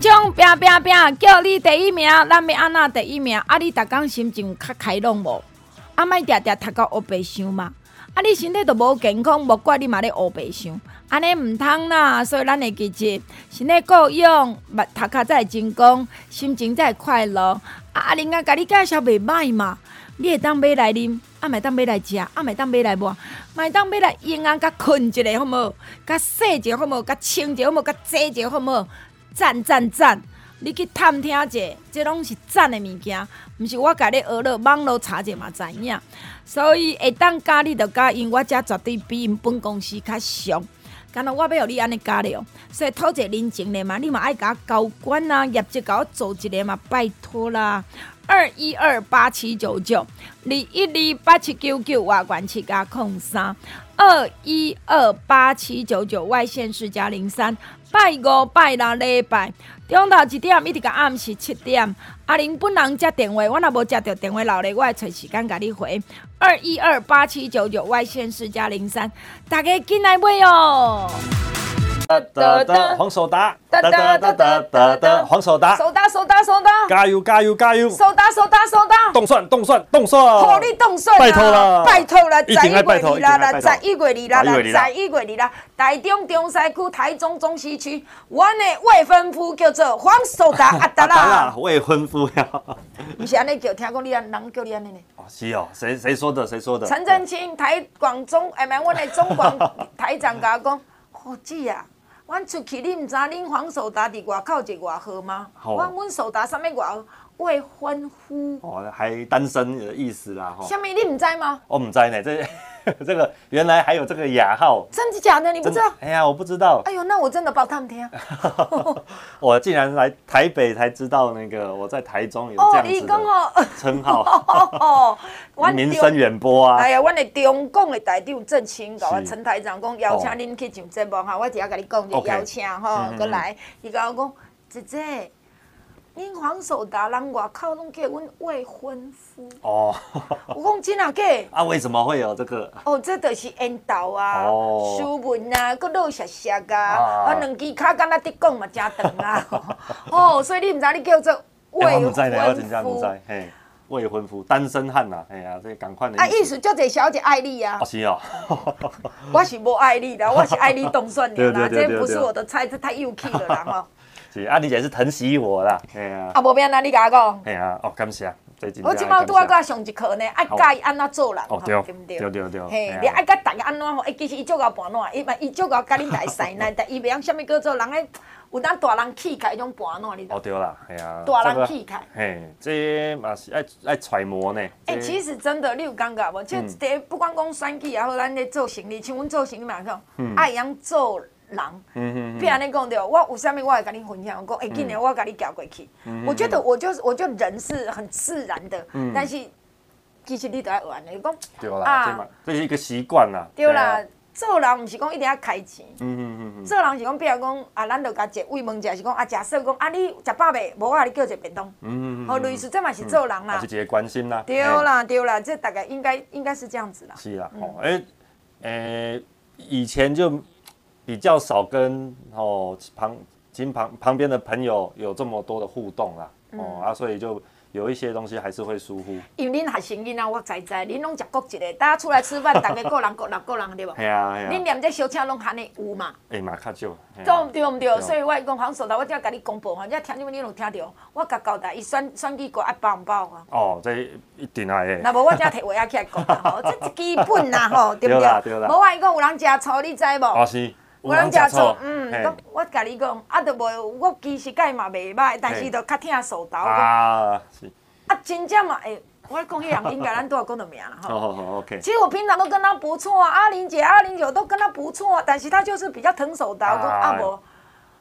冲！拼拼拼！叫你第一名，咱要按哪第一名？啊，你逐工心情较开朗无？啊，莫定定读到乌白想嘛？啊，你身体都无健康，无怪你嘛咧乌白想。安尼毋通啦，所以咱会记住，身体够用，读卡才会成功，心情才会快乐。啊，阿玲啊，甲你介绍袂歹嘛，你会当买来啉，啊，买当买来食，啊，买当买来抹，买当买来用啊，甲困一下好无？甲洗一下好无？甲清一下好无？甲洗一下好无？赞赞赞！你去探听者，这拢是赞的物件，毋是我甲你学了网络查者嘛知影。所以会当加你着加，因我遮绝对比因本公司较俗。干那我要互你安尼加了，所以讨一个人情的嘛，你嘛爱甲我交关啊，业绩甲我做一个嘛，拜托啦。二一二八七九九，二一二八七九九，外关七加空三，二一二八七九九，外线是加零三，拜五拜六礼拜，中昼一点一直到暗时七点。阿玲本人接电话，我若无接到电话留咧，我会找时间甲你回。二一二八七九九，外线四加零三，大家进来买哦。哒哒黄守达，哒哒哒哒哒哒黄守达，守达守达守达，加油加油加油，守达守达守达，冻算冻算冻蒜，好你冻蒜，拜托了拜托了，一定爱拜托，啦啦，十一月二啦啦，十一月二啦，台中中西区台中中西区，我的未婚夫叫做黄守达 阿达啦，未婚夫呀，不是安尼叫，听讲你安人叫你安尼呢？哦，是哦，谁谁说的？谁说的？陈振清台广中，哎妈，我的中广台长甲我讲，好记呀。阮出去，你毋知恁黄守达伫外口一个外号吗？我阮守达啥物外号？未婚夫。哦，还单身的意思啦，吼。啥物你毋知吗？我毋知呢，这。这个原来还有这个雅号，真的假的？你不知道？哎呀，我不知道。哎呦，那我真的报他们听。我竟然来台北才知道那个我在台中有这样子的称号。哦，名声远播啊！哎呀，我的中共的台长郑清搞啊，陈台长讲邀请您去上节目哈，我只要跟你讲就邀请哈，过来。伊甲我讲姐姐。恁黄守达人外口拢叫阮未婚夫哦，我讲真啊假？啊，为什么会有这个？哦，这就是缘投啊，斯文啊，阁老实实啊，啊，两支脚敢若直讲嘛，真长啊，哦，所以你毋知你叫做未婚夫，嘿，未婚夫，单身汉呐，哎呀，这赶快的。啊，意思叫做小姐爱你啊？是哦，我是无爱你的，我是爱你冻蒜的啦，这不是我的菜，这太幼气了啦，哈。是啊，你姐是疼惜我啦，哎呀，啊，无变哪，你甲我讲，哎呀，哦，感谢，我即摆拄啊，佮上一课呢，爱教伊安怎做人，对不对？对对对，嘿，你爱教逐个安怎吼？哎，其实伊足够盘烂，伊嘛伊足够甲恁大细奶，但伊袂晓啥物叫做人诶，有当大人气概迄种盘烂，你知？哦，对啦，系啊，大人气概，嘿，这嘛是爱爱揣摩呢。哎，其实真的，你有感觉无？即第不管讲选举也好，咱咧做生意，像阮做生意嘛讲，爱样做。人，别安尼讲对，我有啥物我会甲你分享，讲会紧的我甲你调过去。我觉得我就是，我就人是很自然的，但是其实你都要玩的，讲对啦，这是一个习惯啦。对啦，做人毋是讲一定要开钱，做人是讲比如讲啊，咱就甲一慰问者是讲啊，假设讲啊，你食饱未？无我甲你叫一个便当，哦，类似这嘛是做人啦，是一个关心啦。对啦，对啦，这大概应该应该是这样子啦。是啦，哦，诶，诶，以前就。比较少跟哦旁亲旁旁边的朋友有这么多的互动啦，嗯、哦啊，所以就有一些东西还是会疏忽。因为恁学生囡啊，我知知，恁拢食国籍的，大家出来吃饭，大家个人各人各人对吧？系啊系啊。恁连这小车拢含的有嘛？哎嘛较少。对唔对唔对？所以我讲黄守达，我只要甲你公布吼，你听你们你有听到？我甲交代，伊选选举过爱包唔包啊？哦，这一定爱的。那无我只摕话起来讲啦，吼，这是基本啦，吼，对不对？对啦。无话伊讲有人食醋，你知无？哦是。有人食醋，嗯，我我甲你讲，啊，都无，我其实甲伊嘛袂歹，但是都较疼手头。啊，是。啊，真正嘛会我讲，迄两应该咱都要讲到名了哈。好好好，OK。其实我平常都跟他不错啊，阿玲姐、阿玲姐我都跟他不错，但是他就是比较疼守达。我讲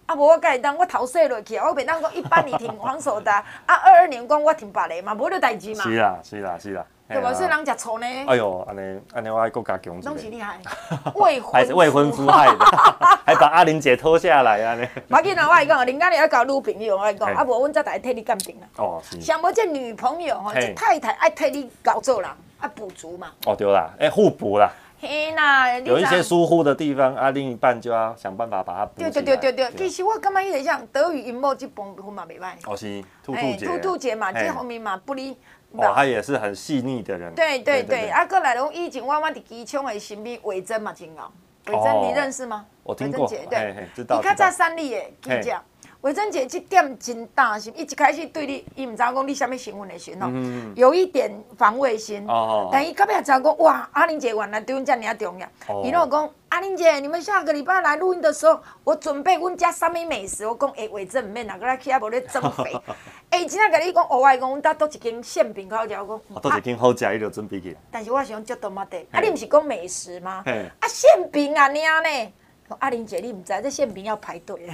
阿伯我该当我头洗落去啊，我别当讲一八年停黄守达，啊二二年讲我停别个嘛，无得代志嘛。是啦，是啦，是啦。对吧？是人食醋呢。哎呦，安尼安尼，我爱更加强。东西厉害，未婚还是未婚夫害的，还把阿玲姐拖下来安尼。马吉娜，我讲，人家你要搞女朋友，我讲，啊，无，阮再来替你鉴定啦。哦，是。想无这女朋友吼，这太太爱替你搞做人，啊，补足嘛。哦，对啦，哎，互补啦。嘿呐，有一些疏忽的地方，啊，另一半就要想办法把它补。对对对对对，其实我感觉有点像德语音幕这部分嘛，袂歹。哦，是兔兔姐。兔兔姐嘛，这方面嘛不离。哦，他也是很细腻的人。对对对，啊，过来拢以前我我伫机场的身边，伟珍嘛真好。伟珍你认识吗？我听过。对，知道。你较早三立的记者，伟珍姐这点真大心，伊一开始对你，伊唔知讲你什么身份的时候，有一点防卫心。哦。但伊到尾知讲，哇，阿玲姐原来对阮遮尔啊重要。伊拢讲，阿玲姐，你们下个礼拜来录音的时候，我准备阮家什么美食？我讲，诶，伟珍唔免哪个来去啊，无咧增肥。哎，今仔甲你讲，额外讲，阮搭倒一间馅饼较好食，我讲。倒一间好食，伊就准备去。但是我想食多玛地，啊，你毋是讲美食吗？啊，馅饼啊，尔呢？阿玲姐，你毋知这馅饼要排队。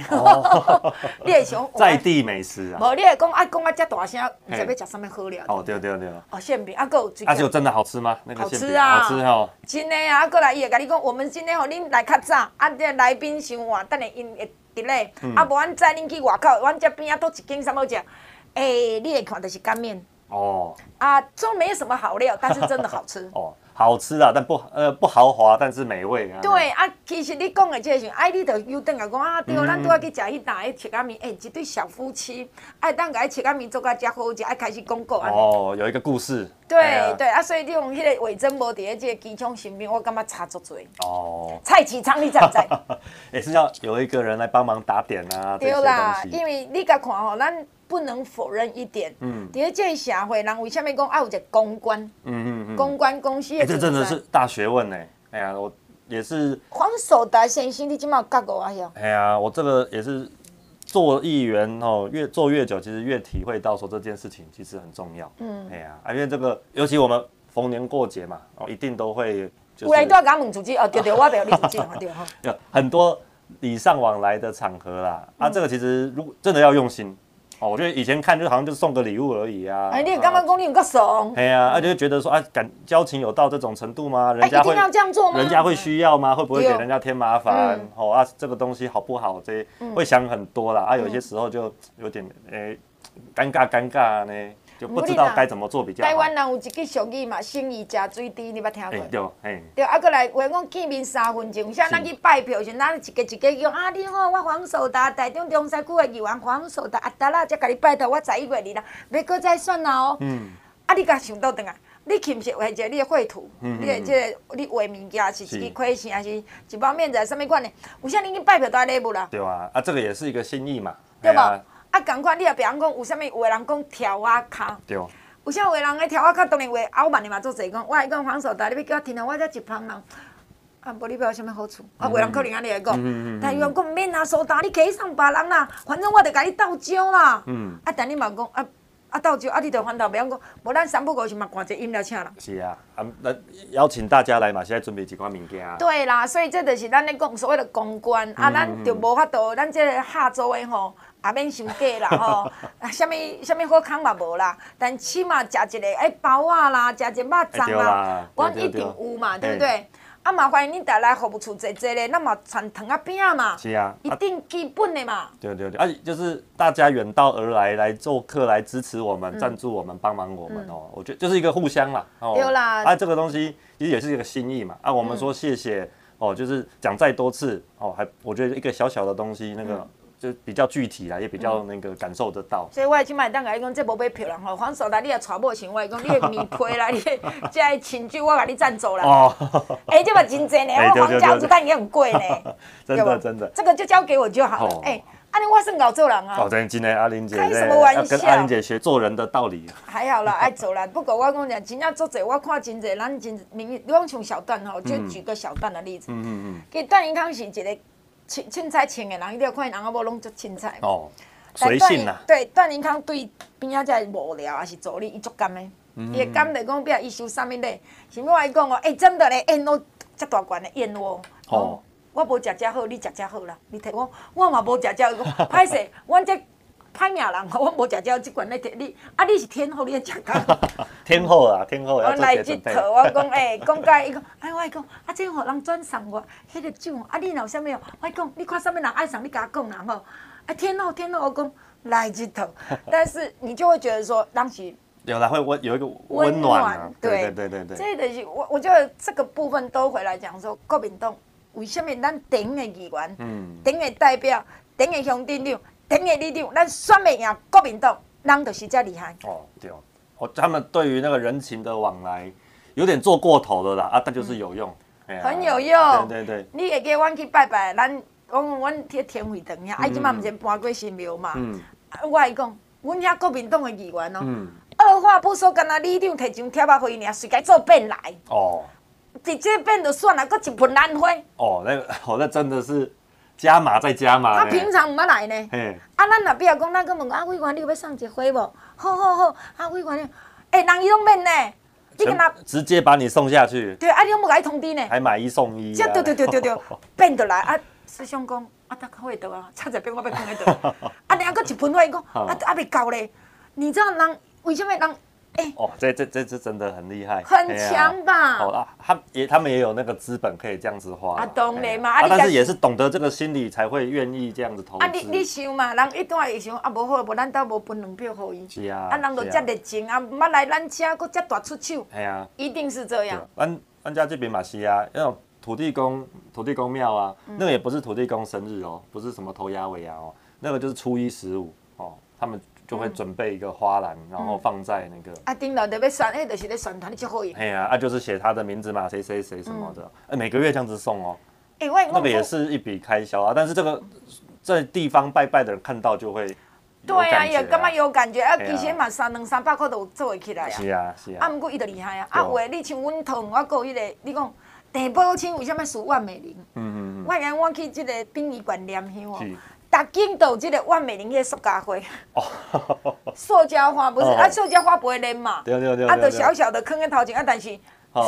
你会想 在地美食啊？无，你会讲爱讲啊，遮大声，毋知要食啥物好料。哦，对对对。哦，馅饼啊，有最。啊，就真的好吃吗？好吃啊，好吃吼。真的啊，过来伊会甲你讲，我们今天吼，恁来较早，啊，这来宾先晚，等下因会伫咧，啊，无咱载恁去外口，阮这边啊，都一间啥物食？哎、欸，你会看就是干面哦，啊，这没有什么好料，但是真的好吃 哦，好吃啊，但不呃不豪华，但是美味啊。对啊，其实你讲的这是，哎，你都有等下讲啊，对，咱都要去吃一档哎切干面，哎，一对小夫妻，哎，等下切干面做个加好食，哎，开始广告啊。哦，有一个故事。对、哎、对啊，所以你用迄个伪真无伫这个机枪身边，我感觉差足多。哦。蔡启昌，你知不知？也是要有一个人来帮忙打点啊，对啦，因为你甲看吼，咱。不能否认一点，嗯，第二件社会人为什么讲爱有一个公关？嗯嗯嗯，公关公司的，这真的是大学问呢。哎呀，我也是黄守达先生，你今嘛有教过我呀？哎呀，我这个也是做议员哦，越做越久，其实越体会到说这件事情其实很重要。嗯，哎呀，因为这个，尤其我们逢年过节嘛，哦，一定都会。有来都要讲问主机哦，对对，我没有你主机 对哈。有很多礼尚往来的场合啦，啊，这个其实如果真的要用心。哦，我觉得以前看就好像就是送个礼物而已啊。哎，你刚刚讲你有个怂。哎呀，啊，就觉得说啊，感交情有到这种程度吗？人家会要这样做吗？人家会需要吗？会不会给人家添麻烦？哦啊，这个东西好不好？这些会想很多啦。啊，有些时候就有点哎，尴尬尴尬呢。就不知道该怎么做比较好。台湾人有一句俗语嘛，生意食水滴，你捌听过？对，哎，对，啊，过来，话讲见面三分钟，像咱去拜票时，咱一个一个叫啊，你好，我黄守达，台中中山区的议员黄守达，阿达啦，才甲你拜托，我十一月二啦，要搁再算啦哦。嗯。啊，你甲想倒转来，你是毋是画一个你的绘图？嗯。你的这个你画物件是一支亏线，还是一包面子，什么款的？有啥你去拜票带礼物啦？对啊，啊，这个也是一个心意嘛，对吧？啊，共款，你也别晓讲有啥物，有个人讲跳啊卡，对，有啥有个人个条仔卡，当然话后万的嘛做侪讲，我讲黄守达，你要叫我听啊，我才一旁人，啊，无你要有啥物好处，啊，有人可能安尼来讲，但伊人讲毋免啊，苏达你可以送别人啦，反正我著甲你斗招啦，嗯，啊，但你嘛讲啊。啊，到就啊，你着翻头，别讲，无咱三不五时嘛，挂一个饮料请人。是啊，啊，那邀请大家来嘛，是在准备一款物件。对啦，所以这著是咱咧讲所谓的公关，啊，咱著无法度，咱这个下周的吼，也免伤假啦吼，啊，啥物啥物好康嘛无啦，但起码食一个哎包啊啦，食一个肉粽啦，我一定有嘛，对不对？啊，麻烦你带来服务处坐坐咧，那么传糖啊饼嘛，是啊，一定基本的嘛。对对对，啊，就是大家远道而来来做客，来支持我们，赞助我们，帮忙我们哦。我觉得就是一个互相啦。有啦。啊，这个东西其实也是一个心意嘛。啊，我们说谢谢哦，就是讲再多次哦，还我觉得一个小小的东西那个。就比较具体啦，也比较那个感受得到。所以我去买当甲你讲，这无买票啦吼，黄守达你也传播情怀，讲你的米亏啦，你 这亲戚我甲你赞助啦。哦。哎，这嘛真济呢，我黄家子蛋也很贵呢。真的真的。这个就交给我就好了。哎，阿玲我是搞做人啊。哦，真今天阿玲姐开什么玩笑？跟阿玲姐学做人的道理。还好啦，爱做人。不过我讲讲，真正做者，我看真济，咱真明，你讲像小段吼，就举个小段的例子。嗯嗯嗯。其实段永康是一个。凊凊彩穿的人，一定要看人阿，无拢足凊彩。哦，随性啦。对，段林康对边仔遮无聊，还是助理伊足甘的。伊会感觉讲比如伊收啥物咧？是毋我伊讲哦，哎，真的咧，燕窝遮大罐的燕窝。哦。我无食遮好，你食遮好啦。你摕我，我嘛无食遮。好 歹势，阮这歹命人，我无食遮，即罐来摕你。啊，你是天后，你食到。天后啊，天后要做些准备。我讲诶，讲甲伊讲，哎，我讲，啊，这互人转送我，迄个酒，啊，你若有啥物哦？我讲，你看啥物人爱送，你甲我讲人吼。啊，天后，天后，我讲来日头，但是你就会觉得说，当时。有啦，会温有一个温暖、啊，对对对对对。这个是我我觉得这个部分都回来讲说，国民党为什么咱顶的议员，嗯，顶的代表，顶的乡镇长，顶的里长，咱选不赢国民党，人就是这厉害。哦，对哦，他们对于那个人情的往来，有点做过头了啦，啊，但就是有用，嗯啊、很有用。对对对。你会叫我去拜拜，咱我我贴天会堂呀，哎，今嘛不是搬过新庙嘛？嗯。我来讲，阮遐国民党的议员哦。嗯。二话不说，跟他里长提张贴仔给伊，随该做变来。哦，直接变就算了，搁一盆兰花。哦，那个，哦，那真的是加码再加码。他平常唔捌来呢。嘿。啊，咱若比如讲，咱搁问啊，委员你有要送一花无？好好好，啊，委员，哎，人伊拢免呢，你跟他直接把你送下去。对，啊，你拢无甲伊通知呢。还买一送一。对对对对对，变得来啊！师兄讲，啊，他会得啊，差一边我要放喺度。啊，然后佫一盆花，伊讲啊啊未够咧，你知道人为什么人？欸、哦，这这这这真的很厉害，很强吧？哦啊，他也他们也有那个资本可以这样子花啊，懂的嘛？啊，但是也是懂得这个心理才会愿意这样子投资。啊，你你想嘛，人一段会想啊，无好，无咱倒无分两票给伊。是啊。啊，人都这热情啊，捌来咱家，搁这大出手。哎呀，一定是这样。咱咱家这边嘛是啊，那种土地公土地公庙啊，嗯、那个也不是土地公生日哦，不是什么头牙尾牙哦，那个就是初一十五哦，他们。就会准备一个花篮，然后放在那个。啊，顶楼特别选，哎，就是咧选他，你就好用。哎呀，啊，就是写他的名字嘛，谁谁谁什么的，哎，每个月这样子送哦。哎，我那个也是一笔开销啊，但是这个在地方拜拜的人看到就会。对啊，也干嘛有感觉啊？以前嘛三两三百块都做会起来啊。是啊，是啊。啊，不过伊就厉害啊！啊，有诶你像阮同我讲迄个，你讲郑宝清为什么属万美玲？嗯嗯嗯。我讲我去这个殡仪馆念香哦。大间都有这个万美玲迄个塑胶花，哦，塑胶花不是啊，塑胶花不会烂嘛，对对对，啊，就小小的坑在头前啊，但是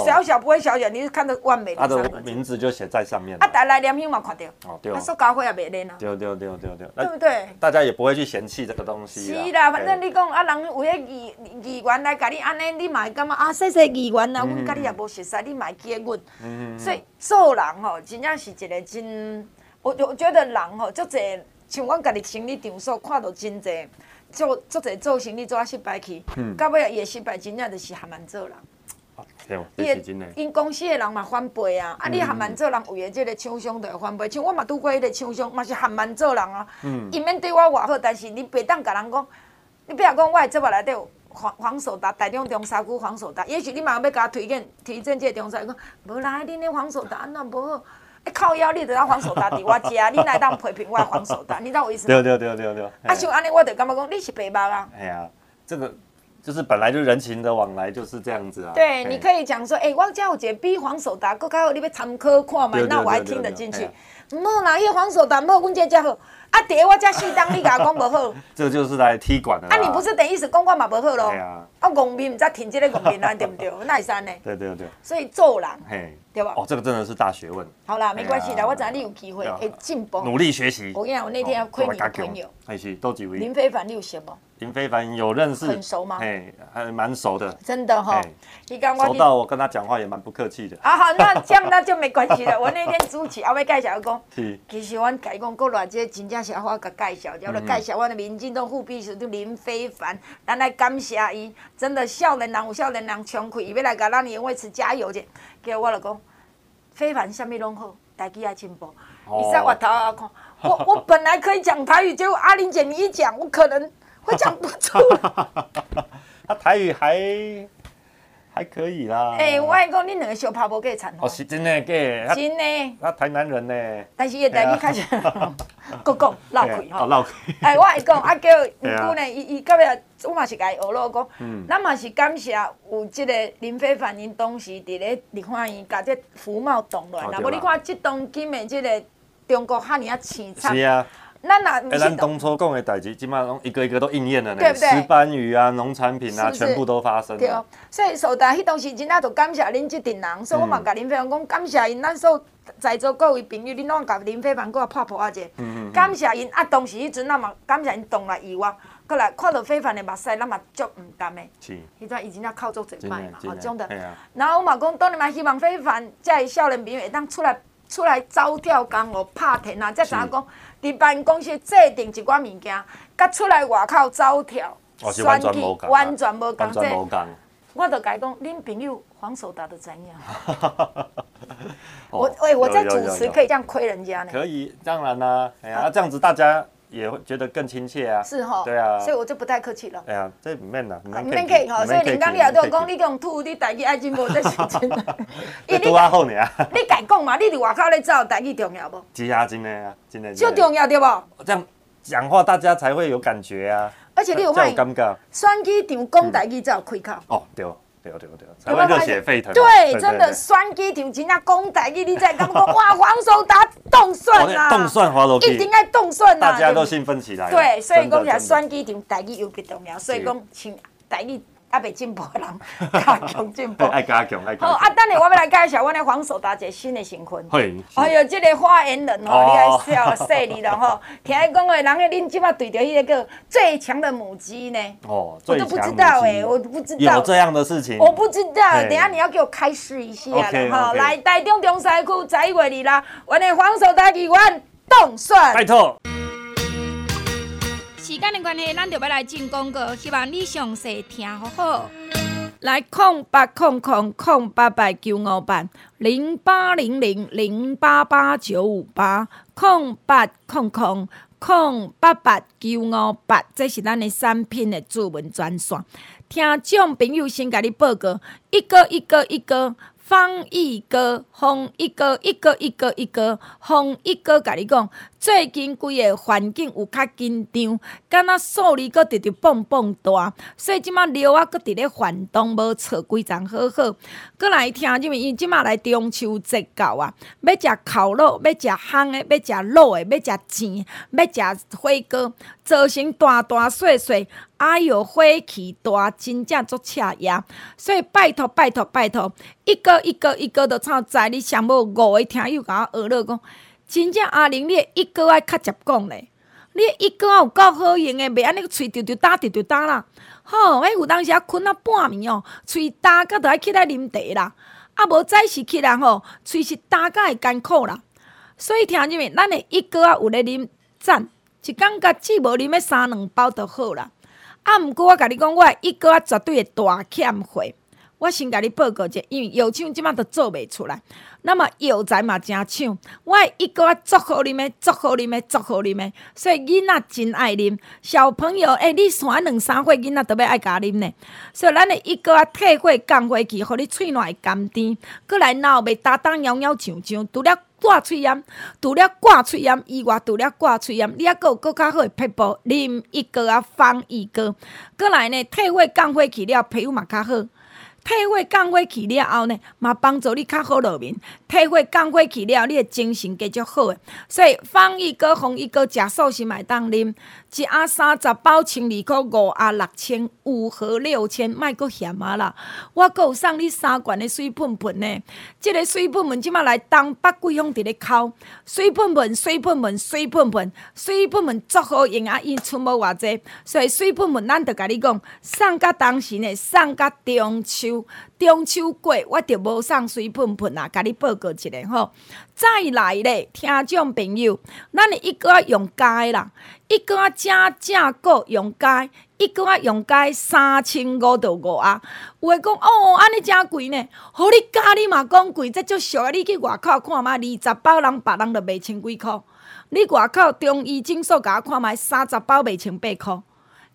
小小不会小小，你就看到万美玲，它的名字就写在上面，啊，带来念香嘛看到，哦对，啊，塑胶花也袂烂啊，对对对对对，对不对？大家也不会去嫌弃这个东西，是啦，反正你讲啊，人有迄议议员来甲你安尼，你嘛会感觉啊，谢谢议员啊，阮甲你也无熟悉，你嘛会记得阮，所以做人吼，真正是一个真，我我觉得人吼，就这。像阮家己生理场所看到真侪，做做者做生理做啊失败去，到尾伊个失败真正就是含慢做人。伊个因公司的人嘛反背啊，啊你含慢做人，有诶即个厂商就会反背。像我嘛拄过迄个厂商，嘛是含慢做人啊。伊免对我偌好，但是你袂当甲人讲，你比如讲我个节目内底有黄黄守达，台中中山区黄守达，也许你嘛要甲我推荐推荐即个中山，讲无啦，恁个黄守达安怎无好？靠腰，你得要黄守达伫我家，你来当批评我黄守达，你知道我意思吗？对对对对对。啊，像安尼，我就感觉讲你是白目啊。哎呀，这个就是本来就人情的往来就是这样子啊。对，你可以讲说，哎，我家有一个比黄守达更较好，你要参考看嘛，那我还听得进去。唔好啦，迄个黄守达唔好，阮这家好。啊，第我这四当你甲我讲无好。这就是来踢馆的。啊，你不是等意思讲我嘛无好咯？啊，农民唔知停这个农民啊，对不对？那会使呢？对对对。所以做人，对吧？哦，这个真的是大学问。好啦，没关系啦，我知道你有机会会进步，努力学习。我跟你讲，我那天要亏你朋友。还是都几位？林非凡，你有识不？林非凡有认识，很熟吗？哎，还蛮熟的。真的哈，你刚熟到我跟他讲话也蛮不客气的。啊好，那这样那就没关系了。我那天主持，我要介绍讲，其实我介讲过偌济真正是我甲介绍，叫做介绍我的民进党副秘书长林非凡，咱来感谢伊，真的少年人有少年人冲气，伊要来甲咱颜慧慈加油者。叫我就讲，非凡什么拢好，大家爱进步。你在我头下看，我 我本来可以讲台语，结果阿玲姐你一讲，我可能。会讲不出来，他台语还还可以啦。哎、欸，我讲你两个小跑步计惨哦，是真的假？真的。那台南人呢。但是伊台语 开始，搁讲闹开哈。绕开。哎，我会讲啊，叫 毋过呢，伊伊到尾我嘛是甲伊学咯讲，咱嘛是感谢有即个林非凡因当时伫咧立法院甲这福茂动乱，若无你看即当今的即个中国哈尔啊，凄惨。是啊。咱哪？哎，咱当初讲的代志，基本上一个一个都应验了呢。对不对？石斑鱼啊，农产品啊，是是全部都发生了。对，所以受到迄当时真正就感谢恁这群人，所以我嘛甲林飞凡讲感谢因，咱所在座各位朋友，恁拢甲林飞凡搁破破啊者，感谢因啊。当时迄阵啊嘛，感谢因动来以外。过来看到非凡的目屎，咱嘛足唔甘的。是。迄阵伊真正靠足一摆嘛，吼，种的。啊、然后我嘛讲，当然嘛希望非凡在少年朋友会当出来出来走跳江湖拍天啊，才知影讲，伫办公室制定一寡物件，甲出来外口走跳，选举完全无共。完全无共。我著甲伊讲，恁朋友黄守达都知影。我哎，我在主持可以这样亏人家呢？可以，当然啦，哎呀，这样子大家。也会觉得更亲切啊，是哈，对啊，所以我就不太客气了。哎呀，这唔免啦，唔免客气哈。所以林刚你也对我讲，你讲吐你台语爱进步这是真的。你多阿 好呢啊！你敢讲嘛？你伫外口咧走，台语重要不？是啊，真的啊，真的。就重要对不？这样讲话大家才会有感觉啊。而且你有发现，选举场讲台语才有开口。哦，对。对对对，才会热血沸腾。对，真的选举场真正讲台语，你在感觉哇，黄守达动算啊，冻蒜滑落去，一定爱冻蒜啊，大家都兴奋起来。对，所以讲起来选举场台语又不重要，所以讲请台语。还未进步的人，加强进步。爱加强，爱加强。好啊，等下我要来介绍我的黄守达一个新的身份。嘿。哎呦，这个发言人吼，你爱笑死你了吼！听伊讲的，人诶恁即马对着迄个最强的母鸡呢？哦，我都不知道哎，我不知道。有这样的事情？我不知道，等下你要给我开示一下了哈。来，台中中西区十一月二啦，我的黄守达议员冻蒜。拜托。时间的关系，咱就要来进广告，希望你详细听好好。来，空八空空空八八九五八零八零零零八八九五八空八空空空八八九五八，这是咱的产品的主文专线。听众朋友先甲你报告，一个一个一个。方一哥，方一哥，一个一个一个，方一哥，甲你讲，最近规个环境有较紧张，敢若数字阁直直蹦蹦大，所以即马料啊阁伫咧反动，无错规张好好。阁来听即面，因即马来中秋节到啊，要食烤肉，要食烘的，要食卤的，要食煎，要食火锅，造成大大细细。哎哟，火气大，真正足赤呀！所以拜托拜托拜托，一个一个一个都炒在你上无五个听友甲我学了讲，真正阿玲，你一个爱较接讲咧，你一个有够好用诶，袂安尼个喙着着打着着打啦。吼，迄有当时啊困啊半暝哦，喙打甲着爱起来啉茶啦，啊无早时起来吼，喙是打甲会艰苦啦。所以听入面，咱诶一个啊有咧啉赞，一工甲只无啉诶三两包就好啦。啊，毋过我甲你讲，我一个啊绝对会大欠货。我先甲你报告者，因为药厂即马都做袂出来，那么药材嘛真抢。我一个啊足好啉的，足好啉的，足好啉的，所以囡仔真爱啉。小朋友，诶、欸，你生两三岁囡仔都要爱甲啉呢。所以咱的一个啊退火降火气，互你喙暖会甘甜，过来闹袂打打咬咬呛呛，除了挂喙炎，除了挂喙炎以外，除了挂喙炎，你还阁有阁较好诶皮肤，啉一个啊放一个，过来呢退火降火去了，皮肤嘛较好。退火降火去了后呢，嘛帮助你较好落面。退火降火去了，你的精神继续好。所以方一哥、红一哥食素是买当啉，一盒三十包千二块，五盒六千，五盒六千，莫阁嫌啊啦！我阁有送你三罐的水喷喷呢。即个水喷喷即马来东北季风伫咧哭，水喷喷，水喷喷，水喷喷，水喷喷足好用啊！伊出无偌济，所以水喷喷，咱着甲你讲，送甲当时呢，送甲中秋。中秋过，我着无送水喷喷啊！甲你报告一下吼。再来咧，听众朋友，咱一个啊用加啦，一个啊正正个用加，一个啊用加三千五到五啊。有诶讲哦，安尼真贵呢，互你家你嘛讲贵，这足俗啊！你去外口看嘛，二十包人别人就卖千几箍，你外口中医诊所甲我看卖三十包卖千八箍，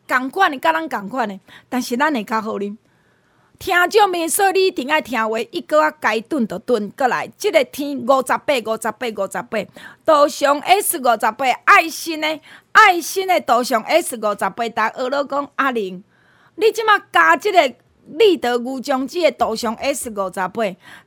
共款诶，甲咱共款诶，但是咱会较好啉。听众们，说你一定爱听话，一个啊该炖就炖过来。这个天五十八、五十八、五十八，图像 S 五十八，爱心的爱心的图像 S 五十八。大家学了讲阿玲，你即马加这个立德牛浆机的图像 S 五十八，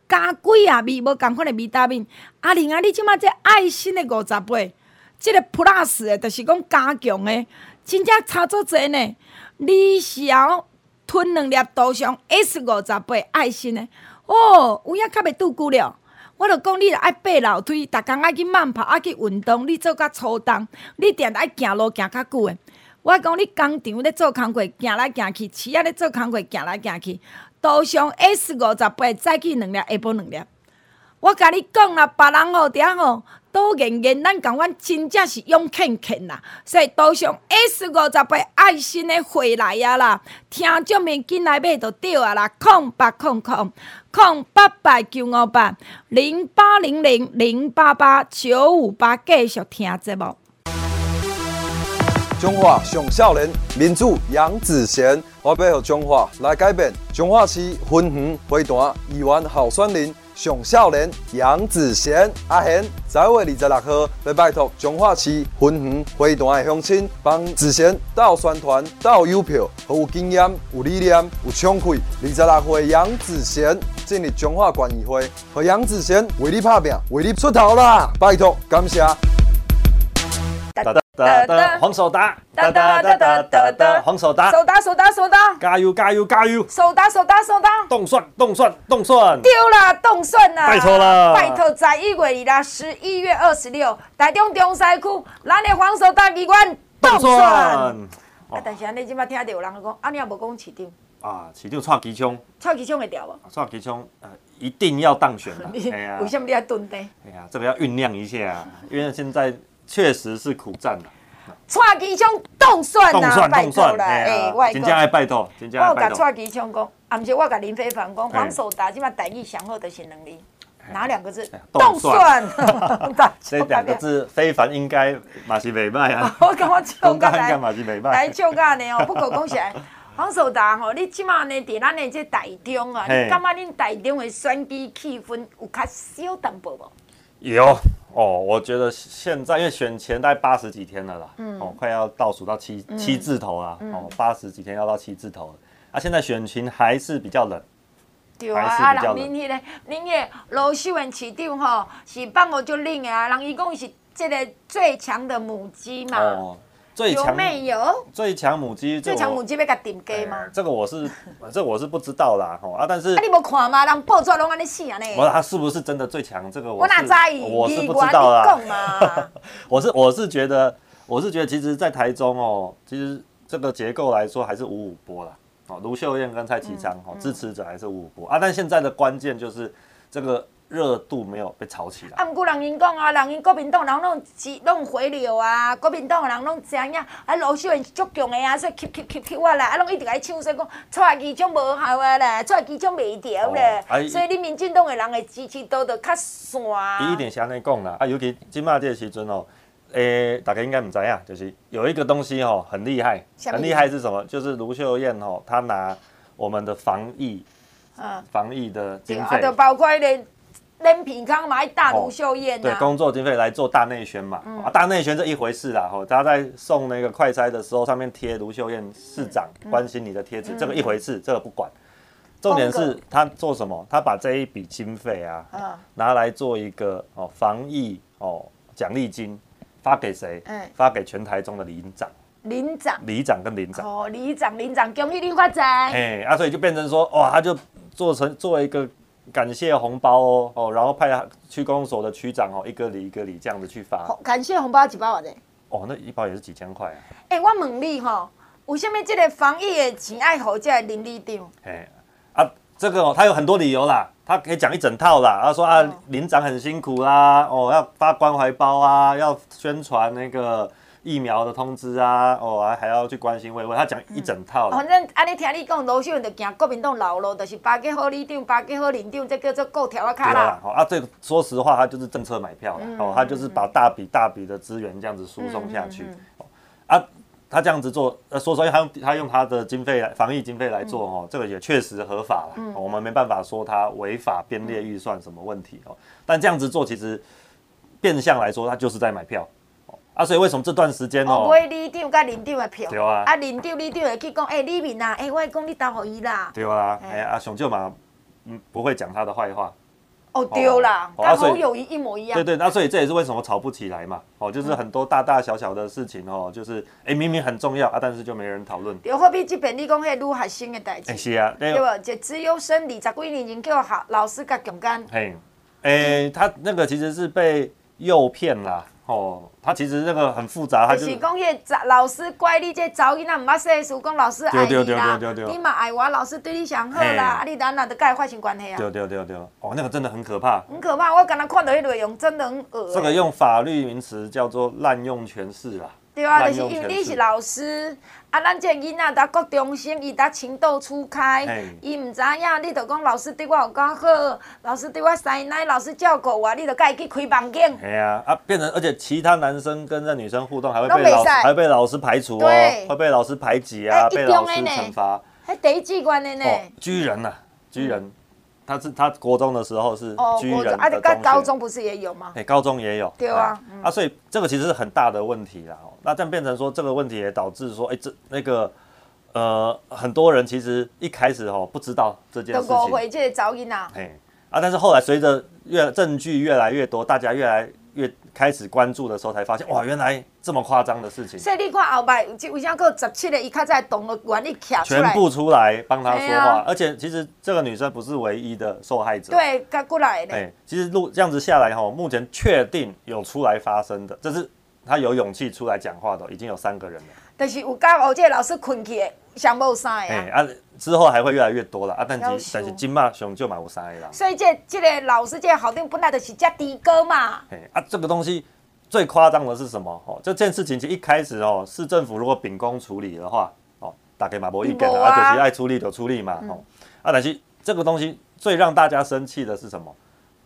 加几啊味无共款的维他命。阿玲啊，你即马这爱心的五十八，即个 plus 的，就是讲加强的，真正差足济呢。你小吞两粒涂上 S 五十八爱心的，哦，有影较袂拄久了。我着讲你着爱爬楼梯，逐工爱去慢跑，爱去运动，你做较粗重，你定爱行路行较久的。我讲你工厂咧做工课，行来行去，市仔咧做工课，行来行去，涂上 S 五十八再去两粒，下晡两粒。我甲你讲啦，别人吼顶吼多言言，咱讲阮真正是勇肯肯啦。所以杜尚 S 五十八爱心的回来啊啦，听众们进来买就对啊啦，空八空空空八八九五八零八零零零八八九五八，继续听节目。中华上少年民主杨子贤，我要和中华来改变。中华市分园会团议员候选人。上少年杨子贤阿贤，十一月二十六号要拜托彰化市婚庆会团的乡亲，帮子贤到宣传、到邮票，和有经验、有理念、有冲气。二十六岁杨子贤进入彰化县议会，和杨子贤为你拍拼，为你出头啦！拜托，感谢。哒哒，黄守达，哒哒哒哒哒哒，黄守达，守达守达守达，加油加油加油，守达守达守达，冻蒜冻蒜冻蒜，丢了冻蒜呐，拜托了，拜托在一月啦，十一月二十六，台中中西区，咱的黄守达机关冻蒜，啊，但是安尼即马听到有人讲，啊，你也无讲市长，啊，市长蔡其昌，蔡其昌会调无？蔡其昌，呃，一定要当选的，哎呀，为什么你要蹲的？哎呀，这个要酝酿一下，因为现在。确实是苦战了。蔡其昌动算呐，拜托了，哎，我真正爱拜托，真正爱拜托。我甲蔡其昌讲，啊，毋是我甲林非凡讲，黄守达即马台语上好的是两字，哪两个字？动算。这两个字，非凡应该嘛是袂歹啊。我感觉唱甲来，来唱甲呢哦。不过讲起来，黄守达吼，你即马呢伫咱的这台中啊，你感觉恁台中的选举气氛有较小淡薄无？有。哦，我觉得现在因为选前大概八十几天了啦，嗯、哦，快要倒数到七、嗯、七字头啦，嗯、哦，八十几天要到七字头了，啊，现在选情还是比较冷，对啊，啊，人民迄个，恁个卢秀燕市长吼是帮我就令啊，人伊讲是这个最强的母鸡嘛。哦最强有没有最强母鸡？最强母鸡要甲定价吗？这个我是，这个我是不知道啦，吼啊！但是啊，你无看吗？人报出来拢安尼死啊呢！我他是不是真的最强？这个我我哪知？我是不知道啦。我是我是觉得，我是觉得，其实，在台中哦，其实这个结构来说还是五五波啦。哦，卢秀燕跟蔡其昌哦，支持者还是五五波啊。但现在的关键就是这个。热度没有被炒起来。啊，毋过人因讲啊，人因国民党人拢是拢回流啊，国民党人拢知影，啊，卢秀燕是足强的啊，所以吸吸吸吸我啦，啊，拢一直来唱说讲蔡其昌无效啊啦，蔡其昌袂调咧，哦啊、所以你民进党的人的支持度就较散。伊一定是安尼讲啦，啊，尤其即马这个时阵哦，诶、欸，大家应该唔知影，就是有一个东西哦，很厉害，很厉害是什么？就是卢秀燕哦，她拿我们的防疫，啊，防疫的经费，就包括咧。连平康买大卢秀燕、啊。哦、对，工作经费来做大内宣嘛，嗯、啊，大内宣这一回事啦，吼，他在送那个快筛的时候，上面贴卢秀燕市长关心你的贴纸，嗯、这个一回事，这个不管，重点是他做什么？他把这一笔经费啊，嗯、拿来做一个哦防疫哦奖励金，发给谁？嗯、发给全台中的里长，里长，里长跟领长，哦，里长领长恭喜你发财，哎，啊，所以就变成说，哇，他就做成做一个。感谢红包哦哦，然后派区公所的区长哦，一个里一个里这样子去发。感谢红包几包的？哦，那一包也是几千块啊。哎、欸，我问你哈、哦，为什么这个防疫的钱爱好这个林里长？哎啊，这个哦，他有很多理由啦，他可以讲一整套啦。他说啊，里、哦、长很辛苦啦，哦，要发关怀包啊，要宣传那个。疫苗的通知啊，哦，还还要去关心慰问，他讲一整套。反正安尼听你讲，卢秀燕就行国民党老路，就是巴结好里长，巴结好邻长，这叫做够条啊卡啦。好啊，这个说实话，他就是政策买票了，嗯、哦，他就是把大笔大笔的资源这样子输送下去。啊，他这样子做，呃，说实话，他用他用他的经费来防疫经费来做，哦，嗯、这个也确实合法了。嗯、我们没办法说他违法编列预算什么问题哦，但这样子做其实变相来说，他就是在买票。啊，所以为什么这段时间哦，买里长甲邻长的票，对啊，啊邻长里长会去讲，哎、欸，里民啊，哎、欸，我讲你投给伊啦，对啊，哎呀、欸，啊，上少嘛，嗯，不会讲他的坏话，哦，丢啦，跟侯友谊一模一样。对对，那所以这也是为什么吵不起来嘛。哦，就是很多大大小小的事情哦，就是哎明明很重要啊，但是就没人讨论。又何必这边你讲迄女学生的代志？是啊，对不？这资优生二十几年前叫好老师甲强奸。嘿，哎，他那个其实是被诱骗啦。哦，他其实那个很复杂，他就是讲迄老师怪你这查某囡仔唔捌说事，讲老师爱你啦，你嘛爱我，老师对你上好啦，啊你哪哪都跟他发生关系啊？对对对对，哦，那个真的很可怕，很可怕，我刚刚看到迄内容真的很恶。这个用法律名词叫做滥用权势啦。对啊，就是因为你是老师，啊，咱这囡仔在国中生，伊在情窦初开，伊唔知影，你就讲老师对我有够好，老师对我塞奶，老师照顾我，你就该去开房间。哎呀，啊，变成而且其他男生跟这女生互动，还会被老师还会被老师排除哦，会被老师排挤啊，被老师惩罚。还第一机关的呢？居人呐，居人。他是他国中的时候是居人的中学，啊，高中不是也有吗？哎，高中也有。对啊，啊，所以这个其实是很大的问题啦。那这样变成说，这个问题也导致说，哎，这那个呃，很多人其实一开始哦不知道这件事情。误会这个噪音啊。哎，啊，但是后来随着越证据越来越多，大家越来越开始关注的时候，才发现哇，原来这么夸张的事情。所以你看后摆，为啥个十七个一卡在动了原理卡出来，全部出来帮他说话。啊、而且其实这个女生不是唯一的受害者。对，刚过来的。哎，其实录这样子下来哈，目前确定有出来发声的，这是他有勇气出来讲话的，已经有三个人了。但是有刚我这个老师困起的，想无三个啊。啊，之后还会越来越多了啊，但是但是金马熊就买无三个啦。所以这这个老师这个校长本来就是只的哥嘛。哎啊，这个东西。最夸张的是什么？哦，这件事情其实一开始哦，市政府如果秉公处理的话，哦，大概嘛不会给的，啊，就是爱出力就出力嘛，哦，啊，但是这个东西最让大家生气的是什么？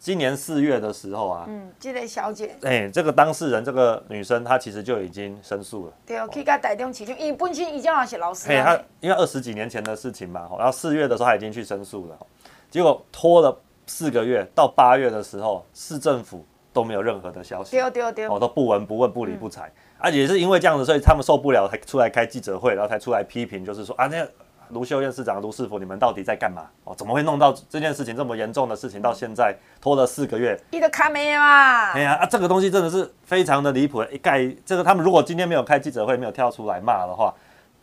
今年四月的时候啊，嗯，这个小姐，哎，这个当事人这个女生她其实就已经申诉了，对，去跟台中市因为本身已经是老师，哎，她因为二十几年前的事情嘛，然后四月的时候她已经去申诉了，结果拖了四个月，到八月的时候市政府。都没有任何的消息，对对对，哦，都不闻不问不理不睬，而、嗯啊、也是因为这样子，所以他们受不了，才出来开记者会，然后才出来批评，就是说啊，那卢秀燕市长、卢市府，你们到底在干嘛？哦，怎么会弄到这件事情这么严重的事情，到现在拖了四个月，一个卡没嘛？哎呀啊，这个东西真的是非常的离谱，一概这个他们如果今天没有开记者会，没有跳出来骂的话，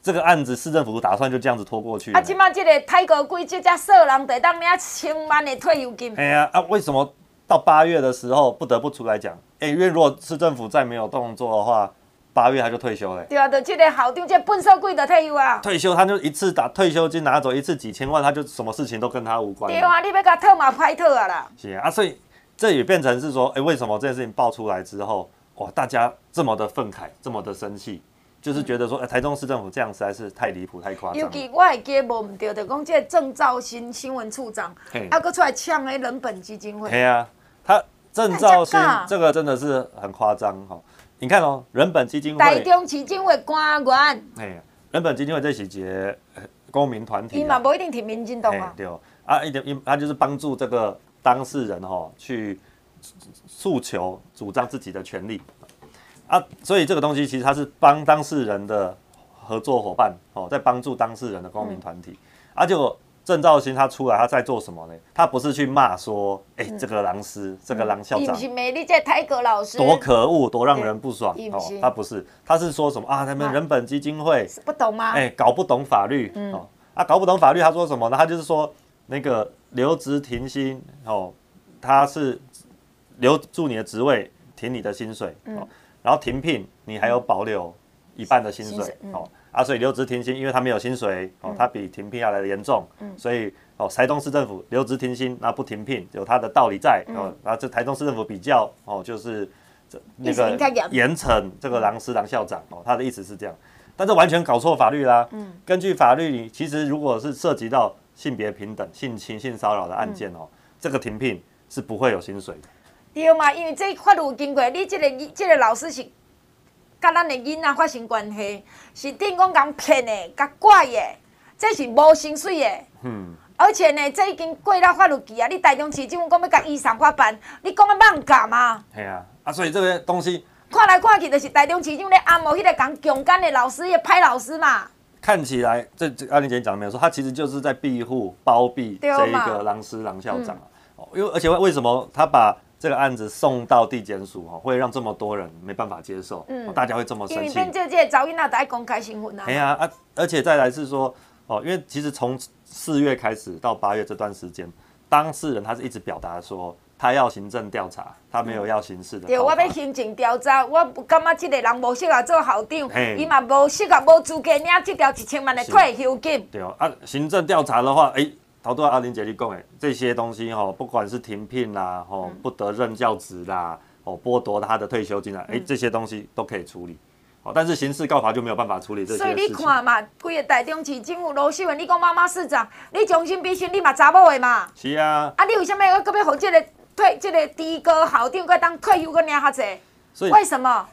这个案子市政府打算就这样子拖过去。啊，起码这个泰国贵这家色狼得当领千万的退休金。哎呀啊，为什么到八月的时候不得不出来讲？哎，因为如果市政府再没有动作的话，八月他就退休了。对啊，就这个校长，这笨手鬼的退休啊。退休他就一次打退休金拿走一次几千万，他就什么事情都跟他无关。对啊，你要给他特嘛拍特啊啦。是啊，所以这也变成是说，哎，为什么这件事情爆出来之后，哇，大家这么的愤慨，这么的生气，就是觉得说，哎，台中市政府这样实在是太离谱、太夸张。尤其我还记得无唔对，就讲这个郑兆新新闻处长，他搁出来抢诶人本基金会。对啊，他。郑兆新这个真的是很夸张哈！你看哦，人本基金会、台中基金会官员，哎，人本基金会这是节公民团体，伊嘛不一定挺民进党啊，对。哦，啊一点一，他就是帮助这个当事人哈去诉求、主张自己的权利。啊，所以这个东西其实他是帮当事人的合作伙伴哦，在帮助当事人的公民团体，嗯、啊就。郑兆新他出来，他在做什么呢？他不是去骂说，哎、欸，这个狼师，嗯、这个狼校长，是美丽在台阁老师多可恶，多让人不爽哦。他不是，他是说什么啊？他们人本基金会不懂吗？哎、欸，搞不懂法律、嗯、哦。啊，搞不懂法律，他说什么呢？他就是说那个留职停薪哦，他是留住你的职位，停你的薪水哦，嗯、然后停聘你还有保留一半的薪水、嗯、哦。啊，所以留职停薪，因为他没有薪水哦，他比停聘要来的严重，嗯、所以哦，台东市政府留职停薪，那不停聘有他的道理在哦。然后这台东市政府比较哦，就是这那个严惩这个狼师郎校长哦，他的意思是这样，但是完全搞错法律啦。嗯，根据法律，你其实如果是涉及到性别平等、性侵、性骚扰的案件哦，嗯、这个停聘是不会有薪水的。对嘛，因为这法律经过，你这个这个老师是。甲咱的囡仔发生关系，是顶讲讲骗的、甲拐的，这是无薪水的。嗯。而且呢，这已经过了法律期啊！你台中市政府讲要甲伊上法办，你讲要妄讲吗？系啊，啊，所以这个东西看来看去，就是台中市政府咧按摩迄个讲强奸的老师，也歹老师嘛。看起来，这这阿玲姐讲的没有错，他其实就是在庇护、包庇这一个狼师狼校长啊。因为而且为什么他把这个案子送到地检署哈，会让这么多人没办法接受？嗯，大家会这么生气？因为这届早应那在公开新闻啊。哎呀啊，而且再来是说哦，因为其实从四月开始到八月这段时间，当事人他是一直表达说。他要行政调查，他没有要刑事的。对，我要行政调查，我感觉这个人无适合做校长，伊嘛无适合，无资格领这条一千万的退休金。对哦，啊，行政调查的话，哎、欸，头拄阿玲姐你讲的这些东西哈，不管是停聘啦，吼，不得任教职啦，哦，剥夺他的退休金啦，哎、欸，这些东西都可以处理。哦，但是刑事告发就没有办法处理这些。所以你看嘛，规个台中市政府卢秀燕，你讲妈妈市长，你将心比心，你嘛查某的嘛？是啊。啊，你为什么要搁要互这个？退这个低哥校长，佮当退休个领哈子，所以为什么？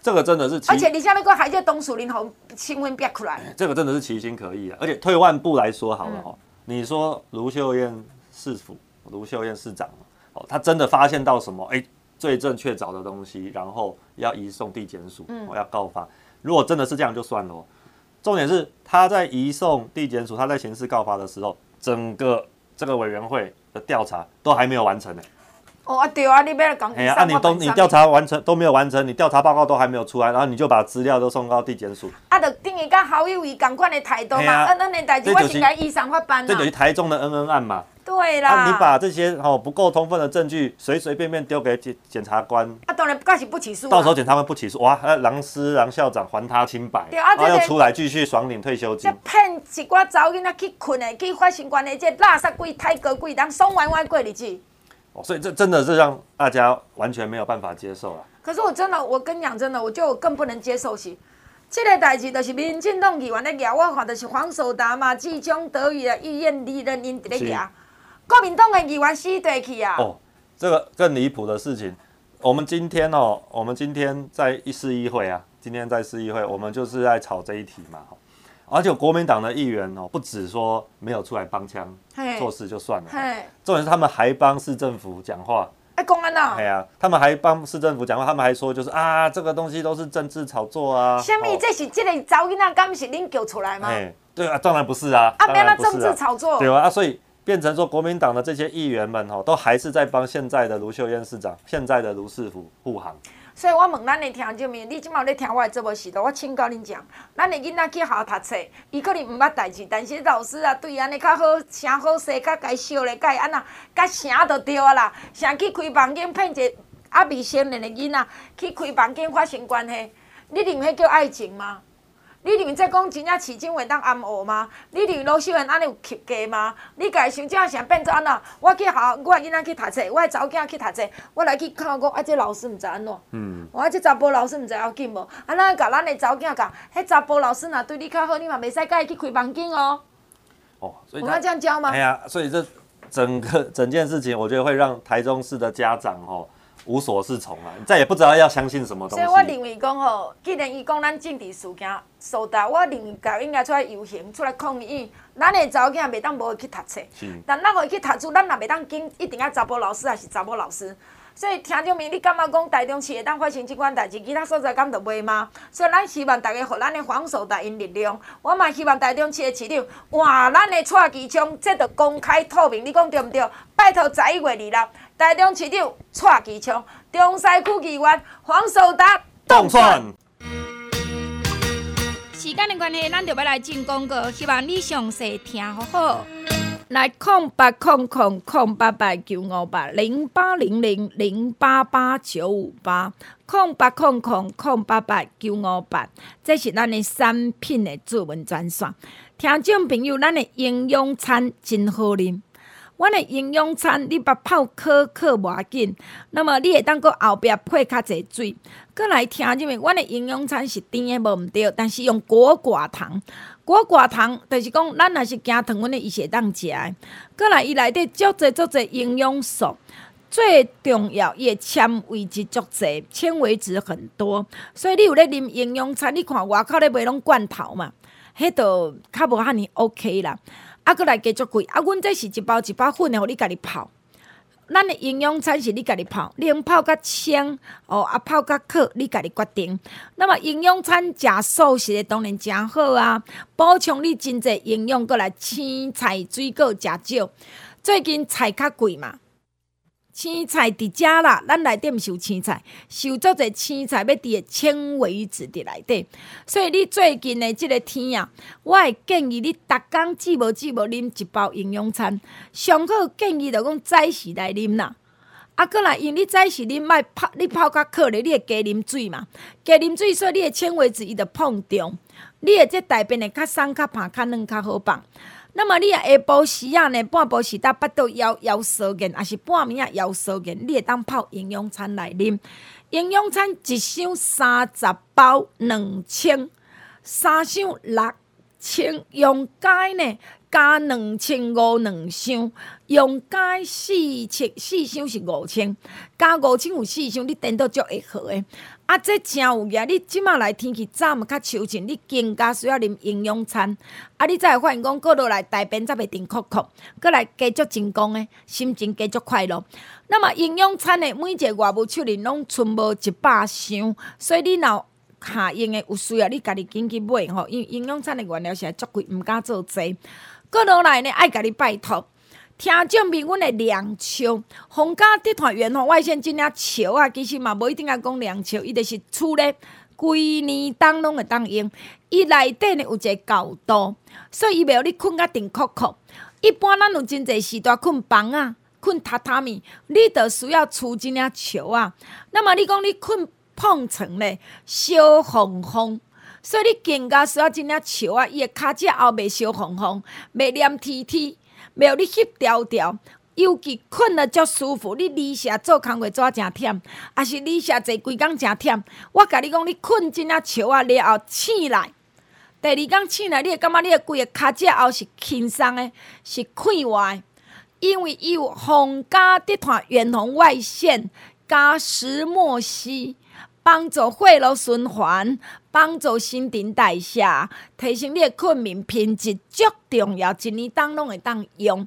这个真的是，而且你像那个海这董树林红新闻憋出来，这个真的是其心可议啊！而且退万步来说好了哦，嗯、你说卢秀燕市府、卢秀燕市长哦，他真的发现到什么？哎，罪证确凿的东西，然后要移送地检署，我，要告发。如果真的是这样就算了，重点是他在移送地检署，他在刑事告发的时候，整个这个委员会的调查都还没有完成呢。哦啊对啊，你不要讲。哎呀，啊你都你调查完成都没有完成，你调查报告都还没有出来，然后你就把资料都送到地检署。啊，就等于跟好友一样款的态度嘛，恩恩的代志我是该依上法办这就是台中的恩恩案嘛。对啦。啊，你把这些哦不够充分的证据随随便便丢给检检察官。啊，当然不是不起诉。到时候检察官不起诉，哇，郎师郎校长还他清白，然后又出来继续爽领退休金。这骗一寡查某囡仔去困的，去发新冠的，这垃圾鬼、太哥鬼，人爽歪歪过日子。哦，所以这真的是让大家完全没有办法接受了。可是我真的，我跟你讲，真的，我就更不能接受是，这个代志就是民进党议员在咬，我看的是黄守达嘛，志忠德语的医院里人因在咬，国民党的议员死地去啊。哦，这个更离谱的事情，我们今天哦，我们今天在市议会啊，今天在市议会，我们就是在吵这一题嘛。而且国民党的议员哦，不止说没有出来帮腔做事就算了，重点是他们还帮市政府讲话。哎，公安呐！对啊，他们还帮市政府讲话，他们还说就是啊，这个东西都是政治炒作啊。什么？这是这个噪音啊？刚是恁叫出来吗？哎，对啊，当然不是啊。啊，没那政治炒作。对啊，所以变成说国民党的这些议员们哦，都还是在帮现在的卢秀燕市长、现在的卢市府护航。所以我问咱的听众们，你今嘛有咧听我的节目时，我请教恁讲，咱的囡仔去学校读册，伊可能毋捌代志，但是老师啊，对安尼较好，声好势，较该烧咧，该安那，甲声都对啊啦。啥去开房间骗一个还未成年的囡仔，去开房间发生关系，你认为叫爱情吗？你认为这讲真正市政会当暗黑吗？你认为老师会安尼有及格吗？你家想这样变做安怎？我去学校，我囡仔去读册，我查某囝去读册，我来去看讲，啊，这老师毋知安怎？嗯。我这查甫老师毋知要紧无？啊，咱甲咱的查某囝讲，迄查甫老师若对你较好，你嘛袂使甲伊去开房间哦。哦，所以我要这样教吗？哎呀，所以这整个整件事情，我觉得会让台中市的家长哦。无所适从啊！你再也不知道要相信什么东西。所以我认为讲吼，既然伊讲咱政治事件，受到我认为该应该出来游行，出来抗议。咱的查某囝袂当无去读册，是但咱互伊去读书，咱也袂当紧一定要查甫老师还是查某老师。所以听证明，你感觉讲台中市会当发生即款代志，其他所在敢着袂吗？所以咱希望大家互咱的防守台因力量。我嘛希望台中市的市长，哇，咱的蔡其昌，这着公开透明，你讲对毋对？拜托十一月二日。台中市长蔡其昌，中西区议员黄守达动算。时间的关系，咱就要来进广告，希望你详细听好好。来空八空空空八八九五八零八零零零八八九五八空八空空空八八九五八，这是咱的产品的主文专线。听众朋友，咱的营养餐真好啉。阮的营养餐，你把泡可可无要紧，那么你会当搁后壁配较侪水。过来听入面，阮的营养餐是甜的无毋对，但是用果寡糖，果寡糖就是讲咱若是惊糖，阮的伊是会当食的。搁来伊内底足侪足侪营养素，最重要伊的纤维质足侪，纤维质很多，所以你有咧啉营养餐，你看外口咧卖拢罐头嘛，迄着较无遐尼 OK 啦。啊，阁来加足贵！啊，阮这是一包一包粉的，互你家己泡。咱的营养餐是你家己泡，你用泡较清哦，啊泡较渴，你家己决定。那么营养餐食素食的当然诚好啊，补充你真济营养，阁来青菜水果食少。最近菜较贵嘛，青菜伫遮啦，咱内底毋是有青菜，是有足侪青菜要伫诶纤维质伫内底。所以你最近的即个天啊，我会建议你逐工止无止无啉一包营养餐，上好建议着讲早时来啉啦。啊，阁来因你早时啉莫泡，你泡较渴咧，你会加啉水嘛？加啉水，所以你的纤维质伊着膨胀，你的这大便会较松较芳较嫩较好放。那么你啊下晡时啊呢，半晡时搭巴肚枵枵烧热，还是半暝啊枵烧热，你会当泡营养餐来啉。营养餐一箱三十包两千，三箱六千，用钙呢加两千五两箱，用钙四千四箱是五千，加五千有四箱，你等到足会好诶。啊，这真有影！你即马来天气早嘛较秋晴，你更加需要啉营养餐。啊，你才会发现讲过落来大便才袂停，咳咳，过来加足成功诶，心情加足快乐。那么营养餐诶，每一个外部手里拢剩无一百箱，所以你若下用诶有需要，你家己紧去买吼。因营养餐诶原料是足贵，毋敢做侪。过落来呢，爱家己拜托。听证明阮的凉笑，皇家集团元红外线这领笑啊，其实嘛无一定要讲凉笑，伊就是厝咧规年当拢会当用。伊内底呢有一个高度，所以伊袂互你困甲定酷酷。一般咱有真侪时段困房啊，困榻榻米，你着需要厝这领笑啊。那么你讲你困碰床咧，烧烘烘，所以你更加需要这领笑啊。伊的骹只后袂烧烘烘，袂黏贴贴。没有你翕条条，尤其困了足舒服。你离下做工会做诚忝，还是离下坐规工诚忝。我甲你讲，你困真啊笑啊了后醒来，第二天醒来，你会感觉你的规个脚趾后是轻松的，是快活的，因为伊有皇家集团远红外线加石墨烯，帮助血液循环，帮助新陈代谢，提升你的困眠品质，足重要。一年当拢会当用，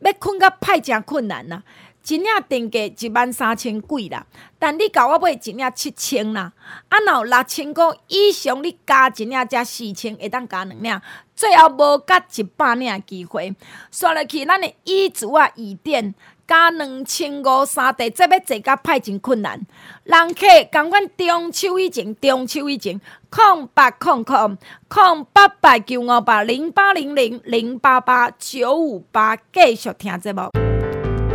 要困较歹诚困难呐。一领定价一万三千几啦，但你甲我买一领七千啦。啊，若有六千箍以上，你加一领才四千，会当加两领，最后无甲一百领的机会。刷落去，咱的椅子啊，椅垫。加两千五三地，这要坐甲歹真困难。人客赶阮中秋以前，中秋以前，空八空空空八八九五八零八零零零八八九五八，继续听节目。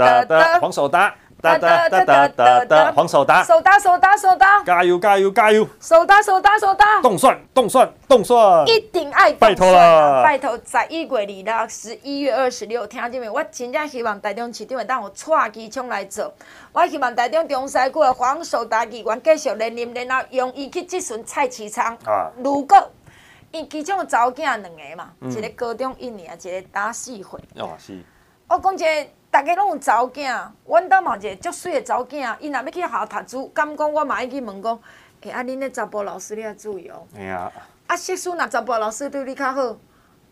哒哒黄守达，哒哒哒哒哒哒黄守达，守达守达守达，加油加油加油！守达守达守达，冻算冻算冻算，一定爱拜托了，拜托在一月二六十一月二十六，听见没？我真正希望台中市长会当有蔡其昌来做，我希望台中中西区的黄守达议员继续连任，然后用伊去质询蔡其昌。啊，如果因其中有查某囝两个嘛，嗯、一个高中一年，一个大四岁。哦，是。我讲一个。大家拢有查某囝，阮兜嘛一个足水的查某囝，伊若要去学校读书，敢讲我嘛爱去问讲，哎、欸，啊，恁的查甫老师你要注意哦。哎呀。啊，识书若查甫老师对你较好，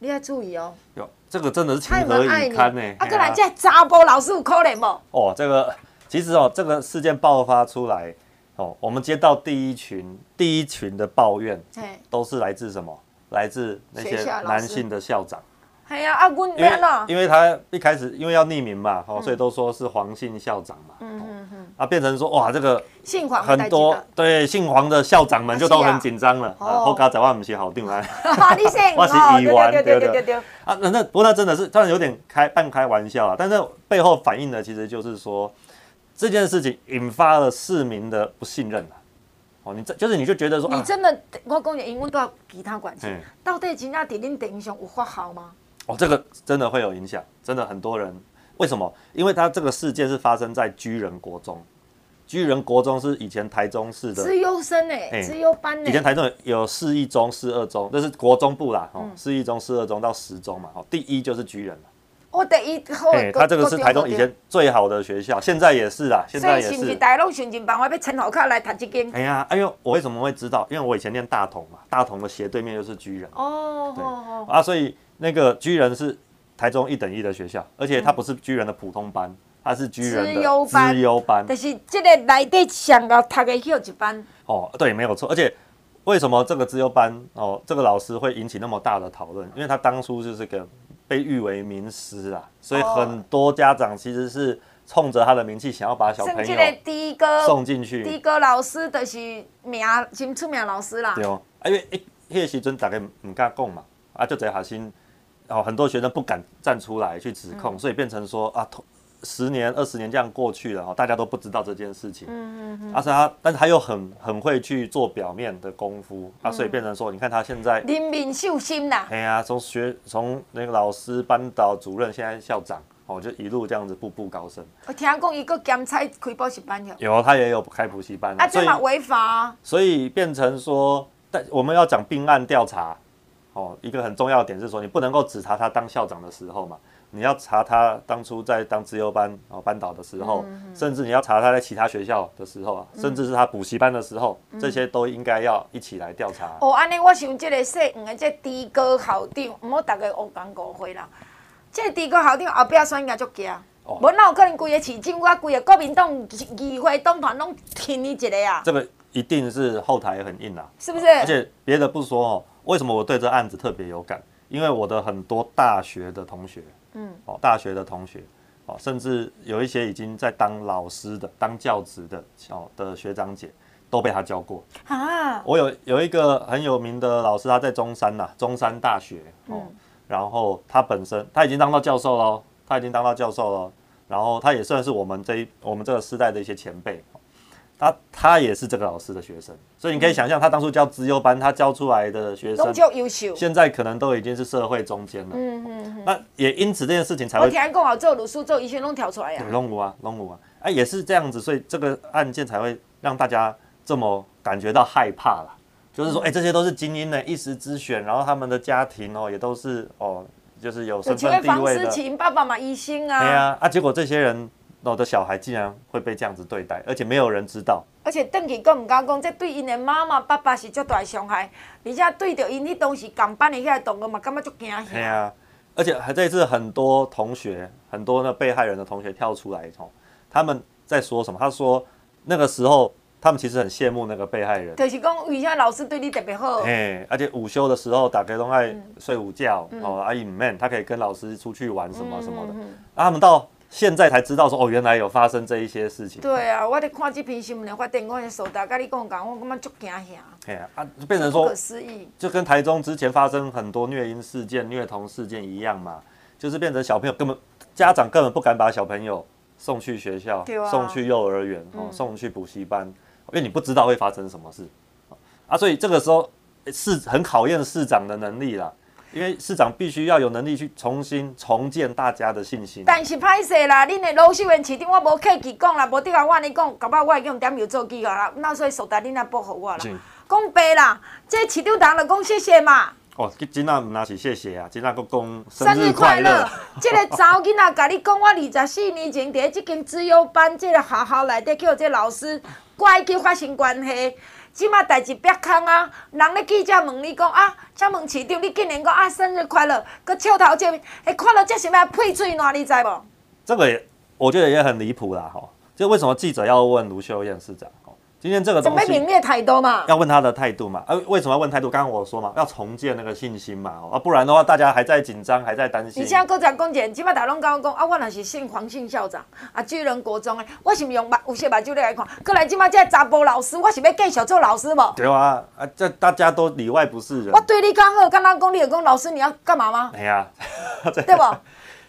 你要注意哦。哟，这个真的是情何以堪呢？啊，过来这查甫老师有可能无？哦，这个其实哦，这个事件爆发出来，哦，我们接到第一群第一群的抱怨，都是来自什么？来自那些男性的校长。哎呀，阿阮免啊！因为他一开始因为要匿名嘛，哦，所以都说是黄姓校长嘛。嗯嗯嗯。啊，变成说哇，这个姓黄很多对姓黄的校长们就都很紧张了。啊，好家在我们是好定来。你姓我是乙完，对对对对。啊，那那不过那真的是，当然有点开半开玩笑啊。但是背后反映的其实就是说，这件事情引发了市民的不信任。哦，你这就是你就觉得说，你真的我讲的英文都要其他关系。到底真正在恁电影上有发好吗？哦，这个真的会有影响，真的很多人为什么？因为他这个事件是发生在居仁国中，居仁国中是以前台中市的资优生哎，资优班哎，以前台中有市一中、市二中，这是国中部啦，哦，市一中、市二中到十中嘛，哦，第一就是居仁。我第一好，哎，他这个是台中以前最好的学校，现在也是啦，现在也是。是不是大家拢想尽办法要签号卡来读这间？哎呀，哎呦，我为什么会知道？因为我以前念大同嘛，大同的斜对面就是居人。哦，对啊，所以那个居人是台中一等一的学校，而且它不是居人的普通班，它是居人的资优班。但是这个内地上高读的有一班。哦，对，没有错，而且。为什么这个资优班哦，这个老师会引起那么大的讨论？因为他当初就是个被誉为名师啊，所以很多家长其实是冲着他的名气，想要把小朋友送进去。的哥老师就是名真出名老师啦。对哦，因为诶，那个时阵大家唔敢讲嘛，啊，就这下心，哦，很多学生不敢站出来去指控，嗯、所以变成说啊。十年、二十年这样过去了，大家都不知道这件事情。嗯嗯嗯。而且他，但是他又很很会去做表面的功夫，啊，所以变成说，你看他现在人民秀心呐。哎呀，从学从那个老师、班导、主任，现在校长，哦，就一路这样子步步高升。我听讲一个兼差开补习班有。有，他也有开补习班。啊，这嘛违法。所以变成说，但我们要讲并案调查，哦，一个很重要的点是说，你不能够只查他当校长的时候嘛。你要查他当初在当资优班哦班导的时候，甚至你要查他在其他学校的时候啊，嗯、甚至是他补习班的时候，嗯、这些都应该要一起来调查。哦，安尼我想这个说黄的这低哥校长，唔好大家乌讲误会啦。这个低高校长后壁选应该足惊，无哪有可能规个市政府、规个国民党议会党团拢听你一个啊？这个一定是后台很硬啊，是不是？而且别的不说哦，为什么我对这案子特别有感？因为我的很多大学的同学。嗯，哦，大学的同学，哦，甚至有一些已经在当老师的、当教职的小的学长姐，都被他教过啊。我有有一个很有名的老师，他在中山呐、啊，中山大学哦，嗯、然后他本身他已经当到教授了，他已经当到教授了，然后他也算是我们这一我们这个时代的一些前辈。他他也是这个老师的学生，所以你可以想象，他当初教资优班，他教出来的学生，优秀，现在可能都已经是社会中间了。嗯嗯，那也因此这件事情才会。我听讲好做鲁肃做医学拢跳出来呀。龙武啊，龙武啊，哎，也是这样子，所以这个案件才会让大家这么感觉到害怕了。就是说，哎，这些都是精英的一时之选，然后他们的家庭哦，也都是哦，就是有身份地位的。房思琴爸爸嘛医生啊。对啊，啊，结果这些人。我的小孩竟然会被这样子对待，而且没有人知道。而且邓启更唔敢讲，这对因的妈妈、爸爸是足大的伤害，而且对着因迄当时共班的遐同学嘛，感觉足惊吓。对啊，而且还这一次很多同学，很多那被害人的同学跳出来吼，他们在说什么？他说那个时候他们其实很羡慕那个被害人，就是讲为啥老师对你特别好。哎，而且午休的时候打开都爱睡午觉，嗯、哦，阿姨们他可以跟老师出去玩什么什么的，嗯嗯嗯、啊，他们到。现在才知道说哦，原来有发生这一些事情。对啊，我在看这篇新闻，发电我的手打，跟你讲讲，我感觉足惊吓。哎呀啊，就变成说，不可思议，就跟台中之前发生很多虐婴事件、虐童事件一样嘛，就是变成小朋友根本家长根本不敢把小朋友送去学校，啊、送去幼儿园，哦，送去补习班，因为你不知道会发生什么事啊，所以这个时候是很考验市长的能力啦。因为市长必须要有能力去重新重建大家的信心。但是歹势啦，恁的老秀燕市长我无客气讲啦，无得话我跟你讲，搞不好我会用点油做记号啦。那所以受大恁来保护我啦。讲白啦，这市长当然讲谢谢嘛。哦，今仔唔那是谢谢啊，今仔阁讲生日快乐。即 个查某囡仔甲你讲，我二十四年前伫这间资优班这个学校内底，叫这老师怪去发生关系。即马代志别空啊！人咧记者问你讲啊，请问市长，你竟然讲啊生日快乐，搁笑头笑面，哎，看到这是咩配嘴暖，你知无？这个，我觉得也很离谱啦，吼！就为什么记者要问卢秀燕市长？今天这个东西，准备泯灭态度嘛？要问他的态度嘛？呃，为什么要问态度？刚刚我说嘛，要重建那个信心嘛，啊，不然的话，大家还在紧张，还在担心。你现在搁再讲一遍，起码大家拢跟我讲啊，我若是姓黄姓校长啊，巨人国中的，我是不是用目有些目睭来看？过来，起码这查甫老师，我是要继续做老师无？对啊，啊，这大家都里外不是人。我对你刚好，刚刚讲你有讲老师，你要干嘛吗？哎呀，对不？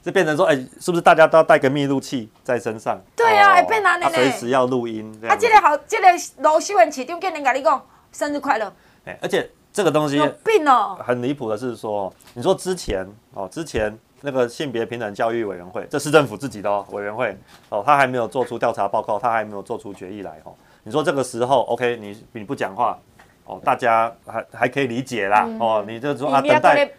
就变成说，哎、欸，是不是大家都要带个密录器在身上？对啊，会变哪里呢。随时要录音。啊，这个好，这个卢秀文市长今年跟你讲生日快乐。哎，而且这个东西有病哦。很离谱的是说，你说之前哦，之前那个性别平等教育委员会，这市政府自己的哦委员会哦，他还没有做出调查报告，他还没有做出决议来哦。你说这个时候，OK，你你不讲话哦，大家还还可以理解啦、嗯、哦。你就说啊，等待。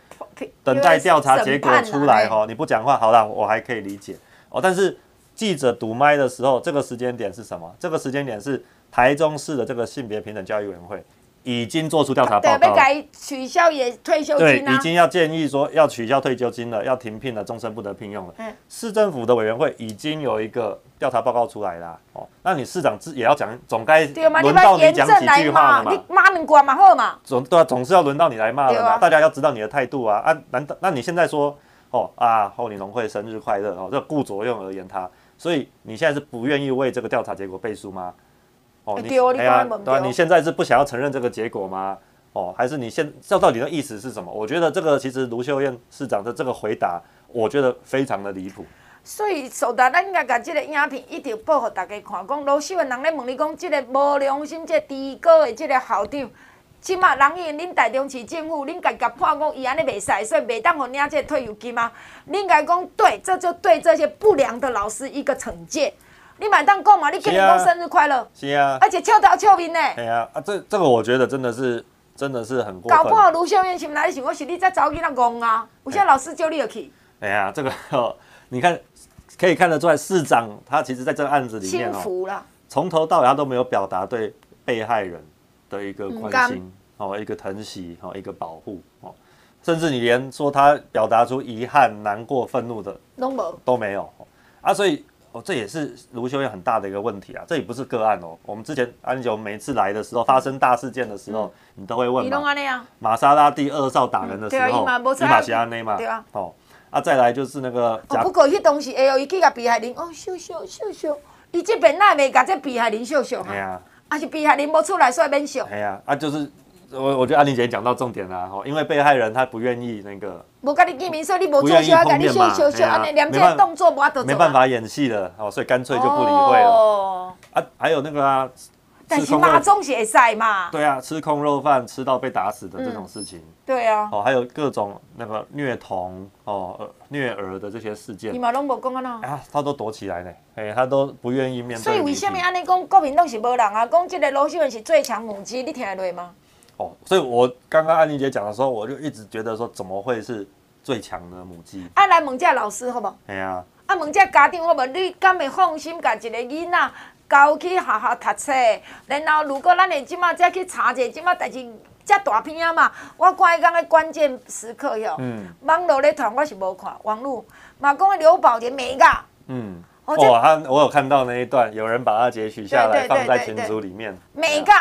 等待调查结果出来哈，你不讲话，好了，我还可以理解哦。但是记者堵麦的时候，这个时间点是什么？这个时间点是台中市的这个性别平等教育委员会。已经做出调查报告了，要改取消也退休金、啊、对，已经要建议说要取消退休金了，要停聘了，终身不得聘用了。嗯，市政府的委员会已经有一个调查报告出来了。哦，那你市长也要讲，总该轮到你讲几句话了嘛？你骂人管嘛好嘛？总对啊，总是要轮到你来骂了嘛？大家要知道你的态度啊啊！难道那你现在说哦啊，后林农会生日快乐哦，这顾左右而言他，所以你现在是不愿意为这个调查结果背书吗？哦，你哎呀，对啊，你现在是不想要承认这个结果吗？哦，还是你现这到底的意思是什么？我觉得这个其实卢秀燕市长的这个回答，我觉得非常的离谱。所以，首先咱应该把这个影片一定报给大家看，讲卢秀燕人咧问你讲，这个无良心、这低高的这个校长，即马人因恁台中市政府，恁家己判讲伊安尼袂使，所以袂当互领这个退休金吗？恁家讲对，这就对这些不良的老师一个惩戒。你买单讲嘛？你给你讲生日快乐，是啊，而且笑到笑面呢。对啊，啊，这这个我觉得真的是真的是很过分。搞不好卢秀燕心内想，我是你在找你那公啊，有些老师叫你要去。哎呀，这个、哦、你看可以看得出来，市长他其实在这个案子里面哦，从头到尾他都没有表达对被害人的一个关心哦，一个疼惜哦，一个保护哦，甚至你连说他表达出遗憾、难过、愤怒的都没有都没有啊，所以。哦，这也是卢修燕很大的一个问题啊！这也不是个案哦。我们之前安九每次来的时候，发生大事件的时候，嗯、你都会问嘛。玛莎拉蒂二少打人的时候，伊玛西安内嘛。对啊。哦，啊，再来就是那个。哦，不过迄东西，哎呦，伊去甲被害人哦，秀秀秀秀，伊这边那没甲这被害人秀秀哈。啊。啊是被害人无出来，所以免秀。哎呀，啊就是。我我觉得安玲姐讲到重点了哈，因为被害人他不愿意那个，不跟你见面，所以你不愿意碰面嘛，两件动作没办法演戏了哦，所以干脆就不理会了。哦、啊，还有那个啊，但是马中血赛嘛，对啊，吃空肉饭吃到被打死的这种事情，嗯、对啊，哦，还有各种那个虐童哦、虐儿的这些事件，你马拢无讲啊，啊，他都躲起来呢，哎，他都不愿意面对。所以为什么安尼讲国民党是无人啊？讲这个卢秀文是最强母鸡，你听得落吗？哦，所以我刚刚安妮姐讲的时候，我就一直觉得说，怎么会是最强的母鸡？啊，来问这老师好不好？哎呀，啊，问这家长好不好？你敢会放心，把一个囡仔交去学校读册？然后如果咱会即马再去查者，即马代志遮大片啊嘛，我看伊讲个关键时刻哟。嗯。网络咧传我是无看，网络嘛讲刘宝莲每个。嗯。哦，他我有看到那一段，有人把它截取下来放在群组里面。每个。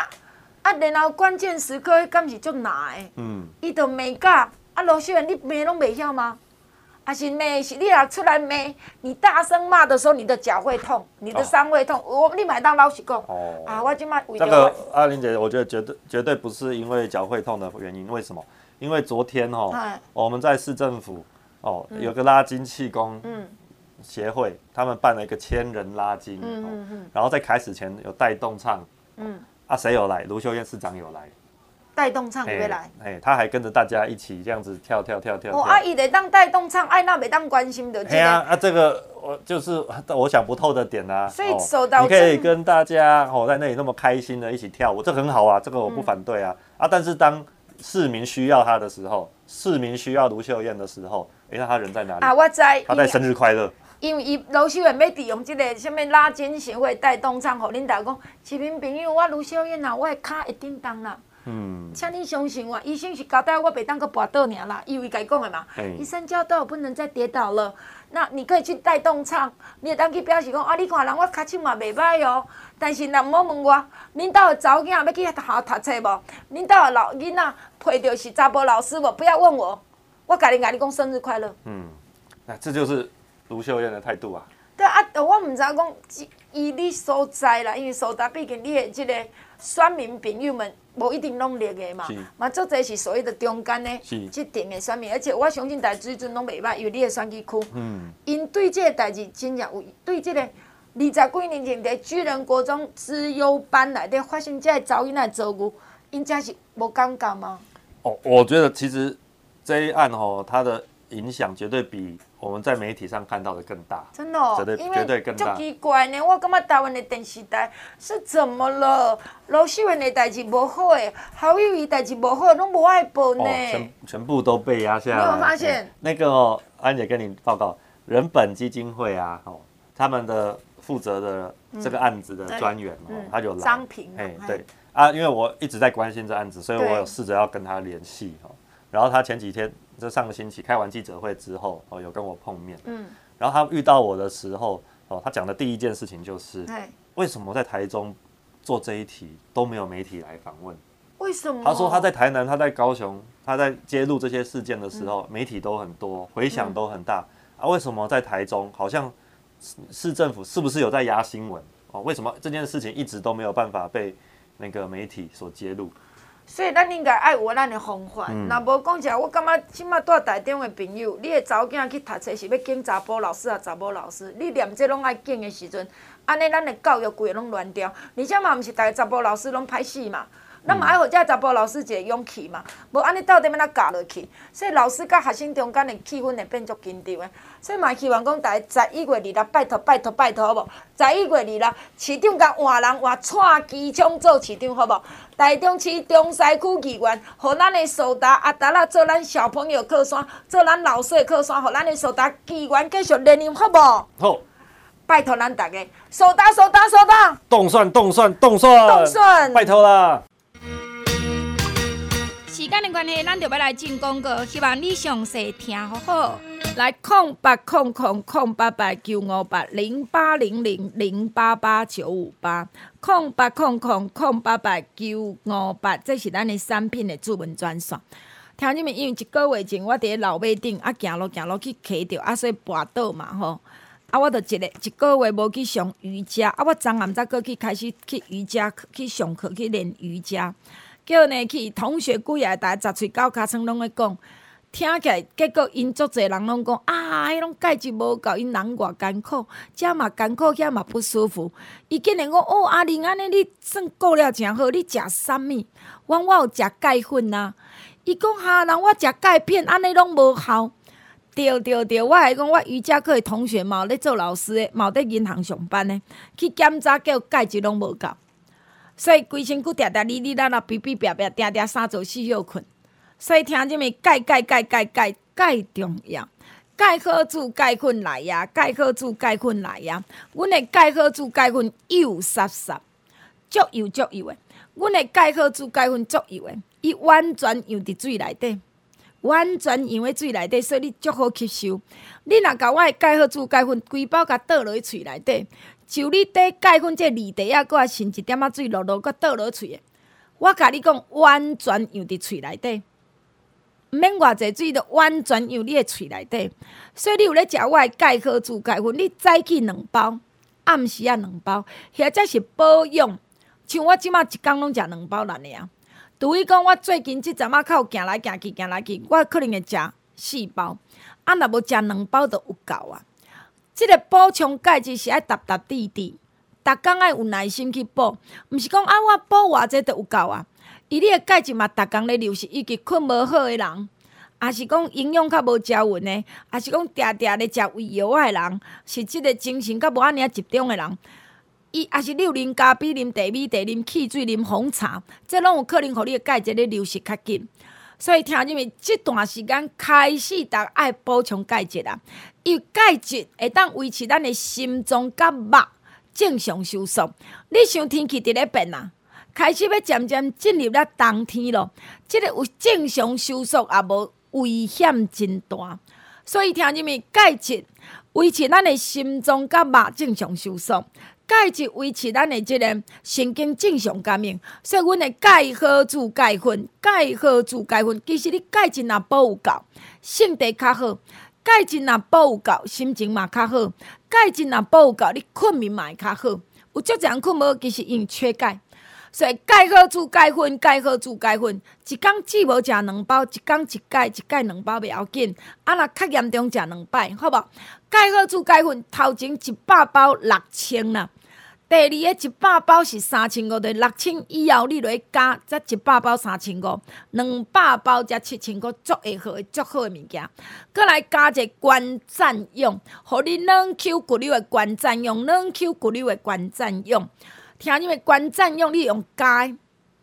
啊，然后关键时刻，敢是足难的。嗯。伊都骂甲，啊，罗秀燕，你骂拢袂晓吗？啊是骂，是你若出来骂，你大声骂的时候，你的脚会痛，你的伤会痛。哦、我你买当老实讲。哦。啊，我今麦为这个阿玲姐，我觉得绝对绝对不是因为脚会痛的原因。为什么？因为昨天哦，嗯、我们在市政府哦，有个拉筋气功嗯协会，他们办了一个千人拉筋。嗯嗯嗯。然后在开始前有带动唱。嗯。啊，谁有来？卢秀燕市长有来，带动唱也来。哎，他还跟着大家一起这样子跳跳跳跳。哦，阿姨得当带动唱，爱那没当关心的。对啊，啊，这个我就是我想不透的点啊。所以收到，你可以跟大家哦在那里那么开心的一起跳舞，这很好啊，这个我不反对啊。啊，但是当市民需要他的时候，市民需要卢秀燕的时候，哎，那他人在哪里？啊，我在。他在生日快乐。因为伊卢秀燕要利用即个什物拉筋协会带动唱，互恁大家讲，市民朋友，我卢秀燕呐，我的脚会叮当啦。嗯。请你相信我，医生是交代我袂当个跋倒尔啦，因为该讲的嘛。嘿医生交代我不能再跌倒了。那你可以去带动唱，你会当去表示讲啊，你看人我脚手嘛袂歹哦。但是若毋好问我，恁兜的查某囝要去学校读册无？恁兜的老囡仔配着是查甫老师无？不要问我，我家己甲你讲生日快乐。嗯，那这就是。卢秀燕的态度啊，对啊，我唔知讲以你所在啦，因为苏达毕竟你的这个选民朋友们无一定拢绿的嘛，嘛做这是所谓的中间的，即定的选民，而且我相信大家水准拢袂歹，因为你的选举区，嗯，因对这个代志真正有，对这个二十几年前在巨人国中资优班内底发生这个噪音来遭遇，因真是无感觉吗？哦，我觉得其实这一案吼，它的影响绝对比。我们在媒体上看到的更大。真的、哦，绝对绝对更大。奇怪呢，我感觉台湾的电视台是怎么了？老秀员的代志不好诶，好友谊代志不好，拢无爱报呢。哦、全全部都被压下来。你有发现？欸、那个、哦、安姐跟你报告，人本基金会啊，哦，他们的负责的这个案子的专员哦，嗯、他就来。张平。哎，对啊，因为我一直在关心这案子，所以我有试着要跟他联系哦。然后他前几天，就上个星期开完记者会之后，哦，有跟我碰面。嗯。然后他遇到我的时候，哦，他讲的第一件事情就是，为什么在台中做这一题都没有媒体来访问？为什么？他说他在台南，他在高雄，他在揭露这些事件的时候，媒体都很多，回响都很大。啊，为什么在台中，好像市政府是不是有在压新闻？哦，为什么这件事情一直都没有办法被那个媒体所揭露？所以咱应该爱有咱的方法。若无讲起来，我感觉即马住台中的朋友，你的查某囝去读册是要见查甫老师啊，查某老师，你连这拢爱见的时阵，安尼咱的教育规个拢乱掉。而且嘛，毋是逐个查甫老师拢歹死嘛。咱嘛爱互遮查甫老师一个勇气嘛，无安尼到底要哪教落去？所以老师甲学生中间的气氛会变足紧张的。所以嘛希望讲，大家十一月二日拜托拜托拜托好无？十一月二日市长甲换人换蔡其昌做市长好无？台中市中西区议员，互咱的苏达阿达拉做咱小朋友靠山，做咱老师的靠山，互咱的苏达议员继续连任好无？好，拜托咱大家，苏达苏达苏达，冻蒜冻蒜冻蒜，冻蒜，拜托啦。时间的关系，咱就要来进广告，希望你详细听好好。来，空八空空空八八九五八零八零零零八八九五八，空八空空空八八九五八，这是咱的产品的主文专线。听你们，因为一个月前我伫老马顶啊，行路行路去磕着，啊，所以跋倒嘛吼。啊，我着一个一个月无去上瑜伽，啊，我昨暗才过去开始去瑜伽去上课去练瑜伽。叫呢去同学几下，大家十喙九尻川拢会讲，听起来结果因足侪人拢讲啊，迄种钙质无够，因人偌艰苦，遮嘛艰苦，遐嘛不舒服。伊竟然讲哦，阿玲安尼你算过了诚好，你食啥物？我我有食钙粉啊。伊讲哈，人我食钙片，安尼拢无效。对对对，我还讲我瑜伽课的同学嘛，咧做老师的，嘛伫银行上班的，去检查叫钙质拢无够。所以规身躯定定哩哩啦啦，比比拼拼，定定三做四休困。所以听啥物钙钙钙钙钙钙重要，钙好煮钙困来呀，钙好煮钙困来呀。阮的钙好煮钙粉又湿湿，足幼足幼的。阮的钙好煮钙粉足幼的，伊完全养伫水内底，完全养喺水内底，所以你足好吸收。你若甲我的钙好处钙粉规包甲倒落去喙内底。就你底钙粉这二滴啊，搁渗一点仔水落落，搁倒落喙的。我甲你讲，完全用伫喙内底，毋免偌济水，都完全用你的喙内底。所以你有咧食我的钙好煮钙粉，你早起两包，暗时啊两包，或者是保养。像我即马一工拢食两包啦尔。除非讲我最近即阵仔较有行来行去，行来去，我可能会食四包。啊，若无食两包都有够啊。即个补充钙质是爱踏踏滴滴，逐工爱有耐心去补，毋是讲啊我补偌济就有够啊。伊你的钙质嘛，逐工咧流失，尤其困无好诶人，啊是讲营养较无足匀诶，啊是讲定定咧食胃药诶人，是即个精神较无安尼啊集中诶人，伊啊是啉啉咖啡、啉茶米、茶、啉汽水、啉红茶，这拢有可能互你诶钙质咧流失较紧。所以听入面，即段时间开始，逐爱补充钙质啦。因为钙质会当维持咱的心脏甲肉正常收缩。你想天气伫咧变啊，开始要渐渐进入了冬天咯。即、这个有正常收缩也无危险真大。所以听入面，钙质维持咱的心脏甲肉正常收缩。钙质维持咱的即个神经正常感应，所以阮的钙好煮钙粉，钙好煮钙粉，其实你钙质若补有够，性地较好；钙质若补有够，心情嘛较好；钙质若补有够，你困眠嘛会较好。有足侪人困无，其实因缺钙，所以钙好煮钙粉，钙好煮钙粉，一工只无食两包，一工一钙，一钙两包袂要紧。啊，若较严重食两摆，好无？钙好煮钙粉，头前一百包六千啦。第二个一百包是三千五，就六千以后你落加，则一百包三千五，两百包则七千五，足会好，足好诶物件。阁来加一个关占用，互你两 Q 骨溜诶关占用，两 Q 骨溜诶关占用。听你诶关占用，你用加，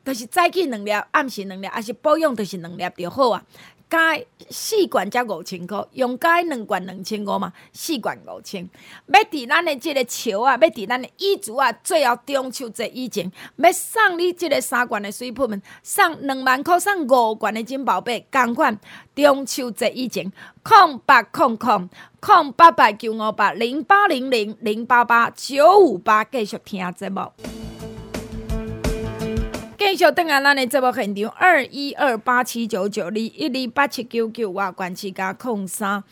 就是早起两粒，暗时两粒，还是保养，就是两粒就好啊。加四罐才五千块，用加两罐两千五嘛，四罐五千。要伫咱的即个笑啊，要伫咱的衣橱啊，最后中秋节以前，要送你即个三罐的水喷，送两万块，送五罐的金宝贝，共款中秋节以前，空八空空空八八九五八零八零零零八八九五八，继续听节目。继续等下，咱的节目现场二一二八七九九二一二八七九九我关七加空三。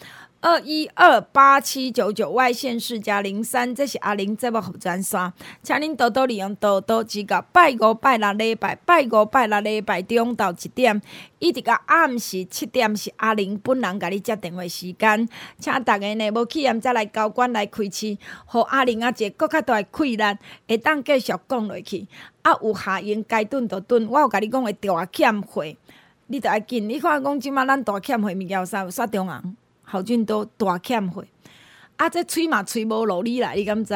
二一二八七九九外县市加零三，这是阿玲节目服专线，请您多多利用多多指教。拜五拜六礼拜，拜五拜六礼拜中到一点，一直到暗时七点是阿玲本人甲你接电话时间，请大家呢无去验再来交关来开市，互阿玲啊一个更较大诶困难，会当继续讲落去。啊，有下用该炖就炖。我有甲你讲，诶大欠货，你着爱紧。你看讲即马咱大欠货物件有啥？有煞中红、豪俊都大欠货。啊，这吹嘛吹无落你啦，你敢知？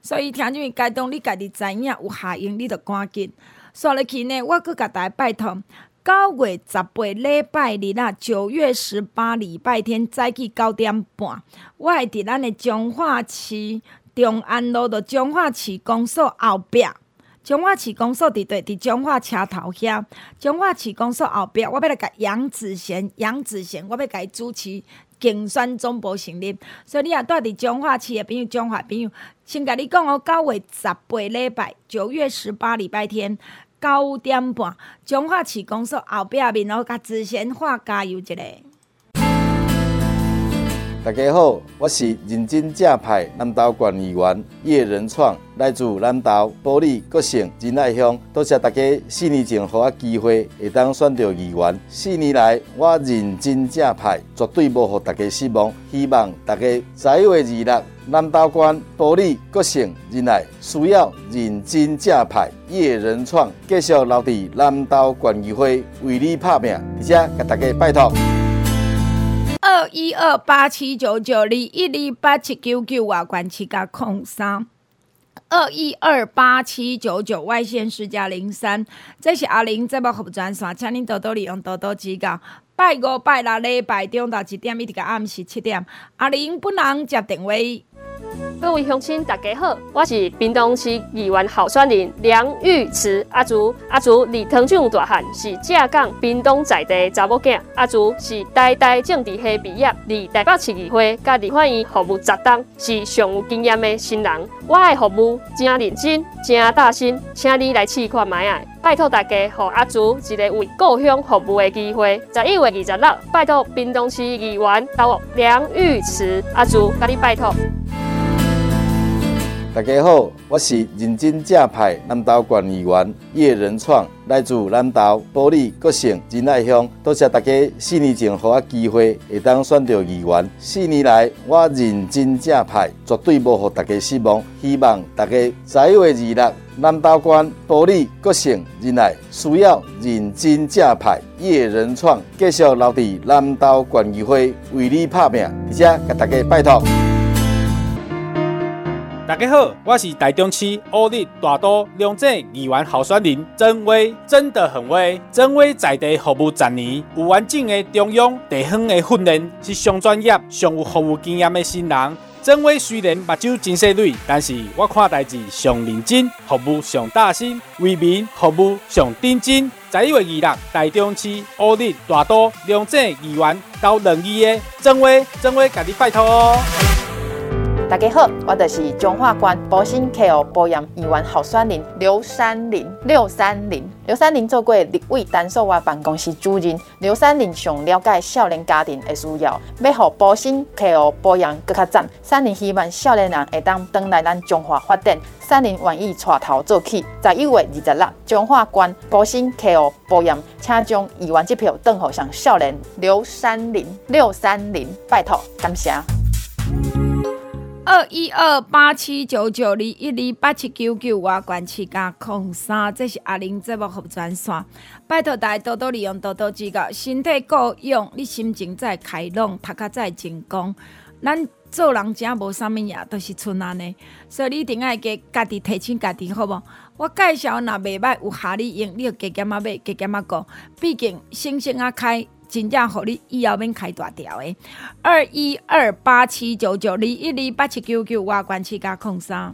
所以听种该当你家己知影有下用，你着赶紧。刷落去呢，我阁甲大家拜托，九月十八礼拜日啊，九月十八礼拜天早起九点半，我会伫咱诶彰化市中安路的彰化市公所后壁。彰化市公所伫对，伫彰化车头遐。彰化市公所后壁，我要来甲杨子贤，杨子贤，我要甲伊主持竞选总部成立。所以你也住伫彰化市的朋友，彰化朋友，先甲你讲哦，九月十八礼拜，九月十八礼拜天九点半，彰化市公所后壁面哦，甲子贤化加油一下。大家好，我是认真正派南投县议员叶仁创，来自南投埔里国姓仁爱乡。多谢大家四年前给我机会，会当选到议员。四年来，我认真正派，绝对无让大家失望。希望大家十一月二日南投县埔里国姓仁爱需要认真正派叶仁创继续留在南投县议会为你拍拼，而且给大家拜托。二一二八七九九二一二八七九九外关七加空三二一二八七九九外线四加零三，这是阿玲节目服务专线，请您多多利用，多多指教。拜五拜六礼拜中到一点，一直到暗时七点，阿玲本人接电话。各位乡亲，大家好，我是屏东市议员候选人梁玉慈阿竹。阿竹离糖厂大汉，是正港屏东在地查某仔。阿竹是台大政治系毕业，离台北市议会甲立法院服务十年，是上有经验的新人。我的服务真认真，真大心，请你来试看卖啊！拜托大家，给阿竹一个为故乡服务的机会。十一月二十六，拜托屏东市议员到梁玉慈阿竹，甲你拜托。大家好，我是认真正派南投县议员叶仁创，来自南投埔里国姓仁爱乡。多谢大家四年前给我机会，会当选到议员。四年来，我认真正派，绝对无让大家失望。希望大家十一月二日南投县埔里国姓仁爱需要认真正派叶仁创继续留在南投县议会为你拍拼，而且给大家拜托。大家好，我是台中市乌日大都两镇议员候选人曾威，真的很威。曾威在地服务十年，有完整的中央地方的训练，是上专业、上有服务经验的新人。曾威虽然目睭真细锐，但是我看代志上认真，服务上大心，为民服务上认真。十一月二日，台中市乌日大都两镇议员到两议的曾威，曾威，甲你拜托哦。大家好，我就是彰化县保新 KO 保养议员候选人刘珊玲。刘三林，刘珊玲做过立委单数外办公室主任。刘珊玲上了解少年家庭的需要，要让保新 KO 保养更加赞。珊玲希望少年人会当回来咱彰化发展。珊玲愿意带头做起，在一月二十六，彰化县保新 KO 保养，请将议员这票转给上少年刘珊玲。刘三林，拜托，感谢。二一二八七九九二一二八七九九外关七加空三，这是阿玲节目服务专线。拜托大家多多利用，多多指教，身体够用，你心情再开朗，读卡再成功。咱做人真无啥物呀，都是剩安尼，所以你一定爱加家己提醒家己，好无？我介绍若袂歹，有合理用，你就加减仔买，加减仔过。毕竟星星啊开，真正互你以后免开大条诶。二一二八七九九二一二八七九九，我关七加空三。